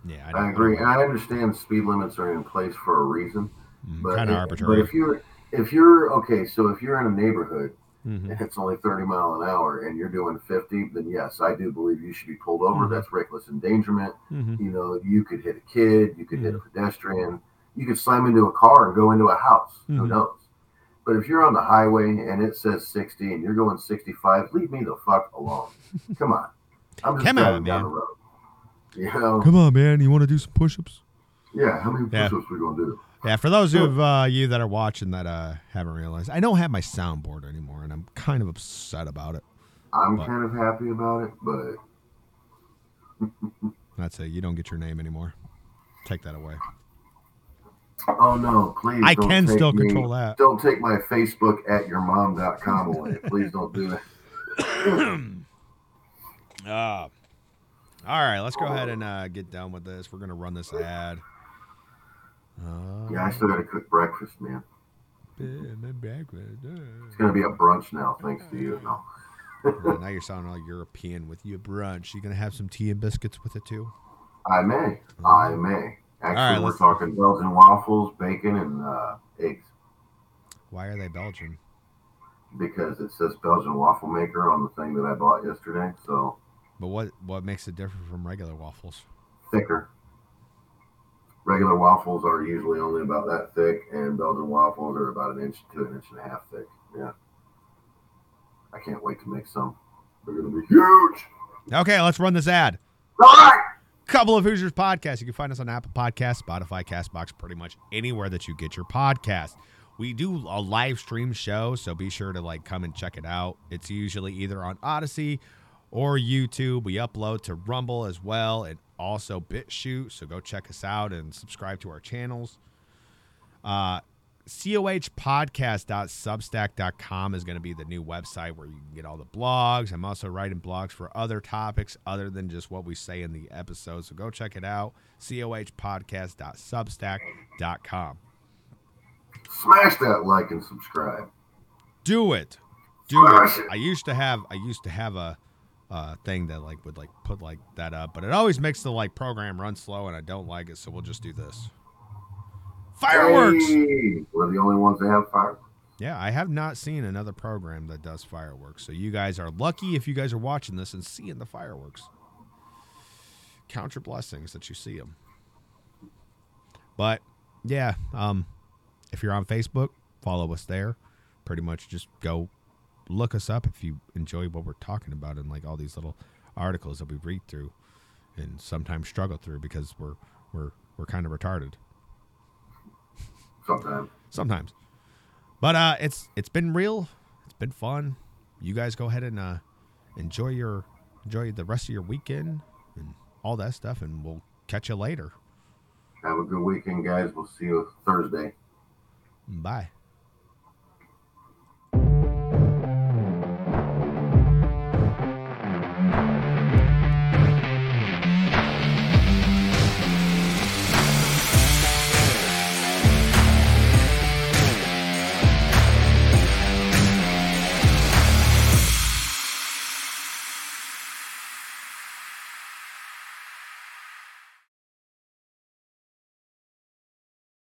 Yeah, I, don't- agree, and I understand speed limits are in place for a reason. mm, But kinda if- arbitrary. But if you're if you're okay, so if you're in a neighborhood Mhm. and it's only 30 mile an hour and you're doing 50, then yes, I do believe you should be pulled over. Mhm. That's reckless endangerment. Mhm. You know, you could hit a kid, you could hit a Mm-hmm. pedestrian, you could slam into a car and go into a house. Who Mhm. knows? But if you're on the highway and it says 60 and you're going 65, leave me the fuck alone. Come on. I'm just Come driving on, down man. the road. You know? Come on, man. You want to do some push-ups? Yeah, how many Yeah. push-ups we gonna do? Yeah, for those of uh, you that are watching that uh, haven't realized, I don't have my soundboard anymore, and I'm kind of upset about it. I'm But- kind of happy about it, but That's it. You don't get your name anymore. Take that away. oh no, please. I don't can take still me- control that. Don't take my Facebook at yourmom.com away. Please don't do that. Uh, all right, let's go ahead and uh, get done with this. We're gonna run this ad. Uh, Yeah, I still got to cook breakfast, man. my breakfast. It's gonna be a brunch now, thanks to you. No. Uh, now you're sounding all European with your brunch. You gonna have some tea and biscuits with it too? I may. I may. Actually, right, we're talking Belgian waffles, bacon, and uh, eggs Why are they Belgian? because it says Belgian waffle maker on the thing that I bought yesterday. So But what what makes it different from regular waffles? thicker. Regular waffles are usually only about that thick, and Belgian waffles are about an inch to an inch and a half thick. Yeah. I can't wait to make some. They're gonna be huge. Okay, let's run this ad. All right. Couple of Hoosiers podcasts. You can find us on Apple Podcasts, Spotify, Castbox, pretty much anywhere that you get your podcast. We do a live stream show, so be sure to like come and check it out. It's usually either on Odysee or YouTube. We upload to Rumble as well and also BitChute, so go check us out and subscribe to our channels. Uh cohpodcast.substack.com is going to be the new website where you can get all the blogs. I'm also writing blogs for other topics other than just what we say in the episode. So go check it out. cohpodcast.substack.com. Smash that like and subscribe. Do it. Do it. It. I used to have I used to have a uh, thing that like would like put like that up, but it always makes the like program run slow and I don't like it, so we'll just do this. Fireworks. Hey, we're the only ones that have fireworks. Yeah, I have not seen another program that does fireworks. So you guys are lucky if you guys are watching this and seeing the fireworks. Count your blessings that you see them. But yeah, um, if you're on Facebook, follow us there. Pretty much just go look us up if you enjoy what we're talking about and like all these little articles that we read through and sometimes struggle through because we're we're we're kind of retarded Sometimes. sometimes. But uh, it's it's been real. It's been fun. You guys go ahead and uh, enjoy your enjoy the rest of your weekend and all that stuff, and we'll catch you later. Have a good weekend, guys. We'll see you Thursday. Bye.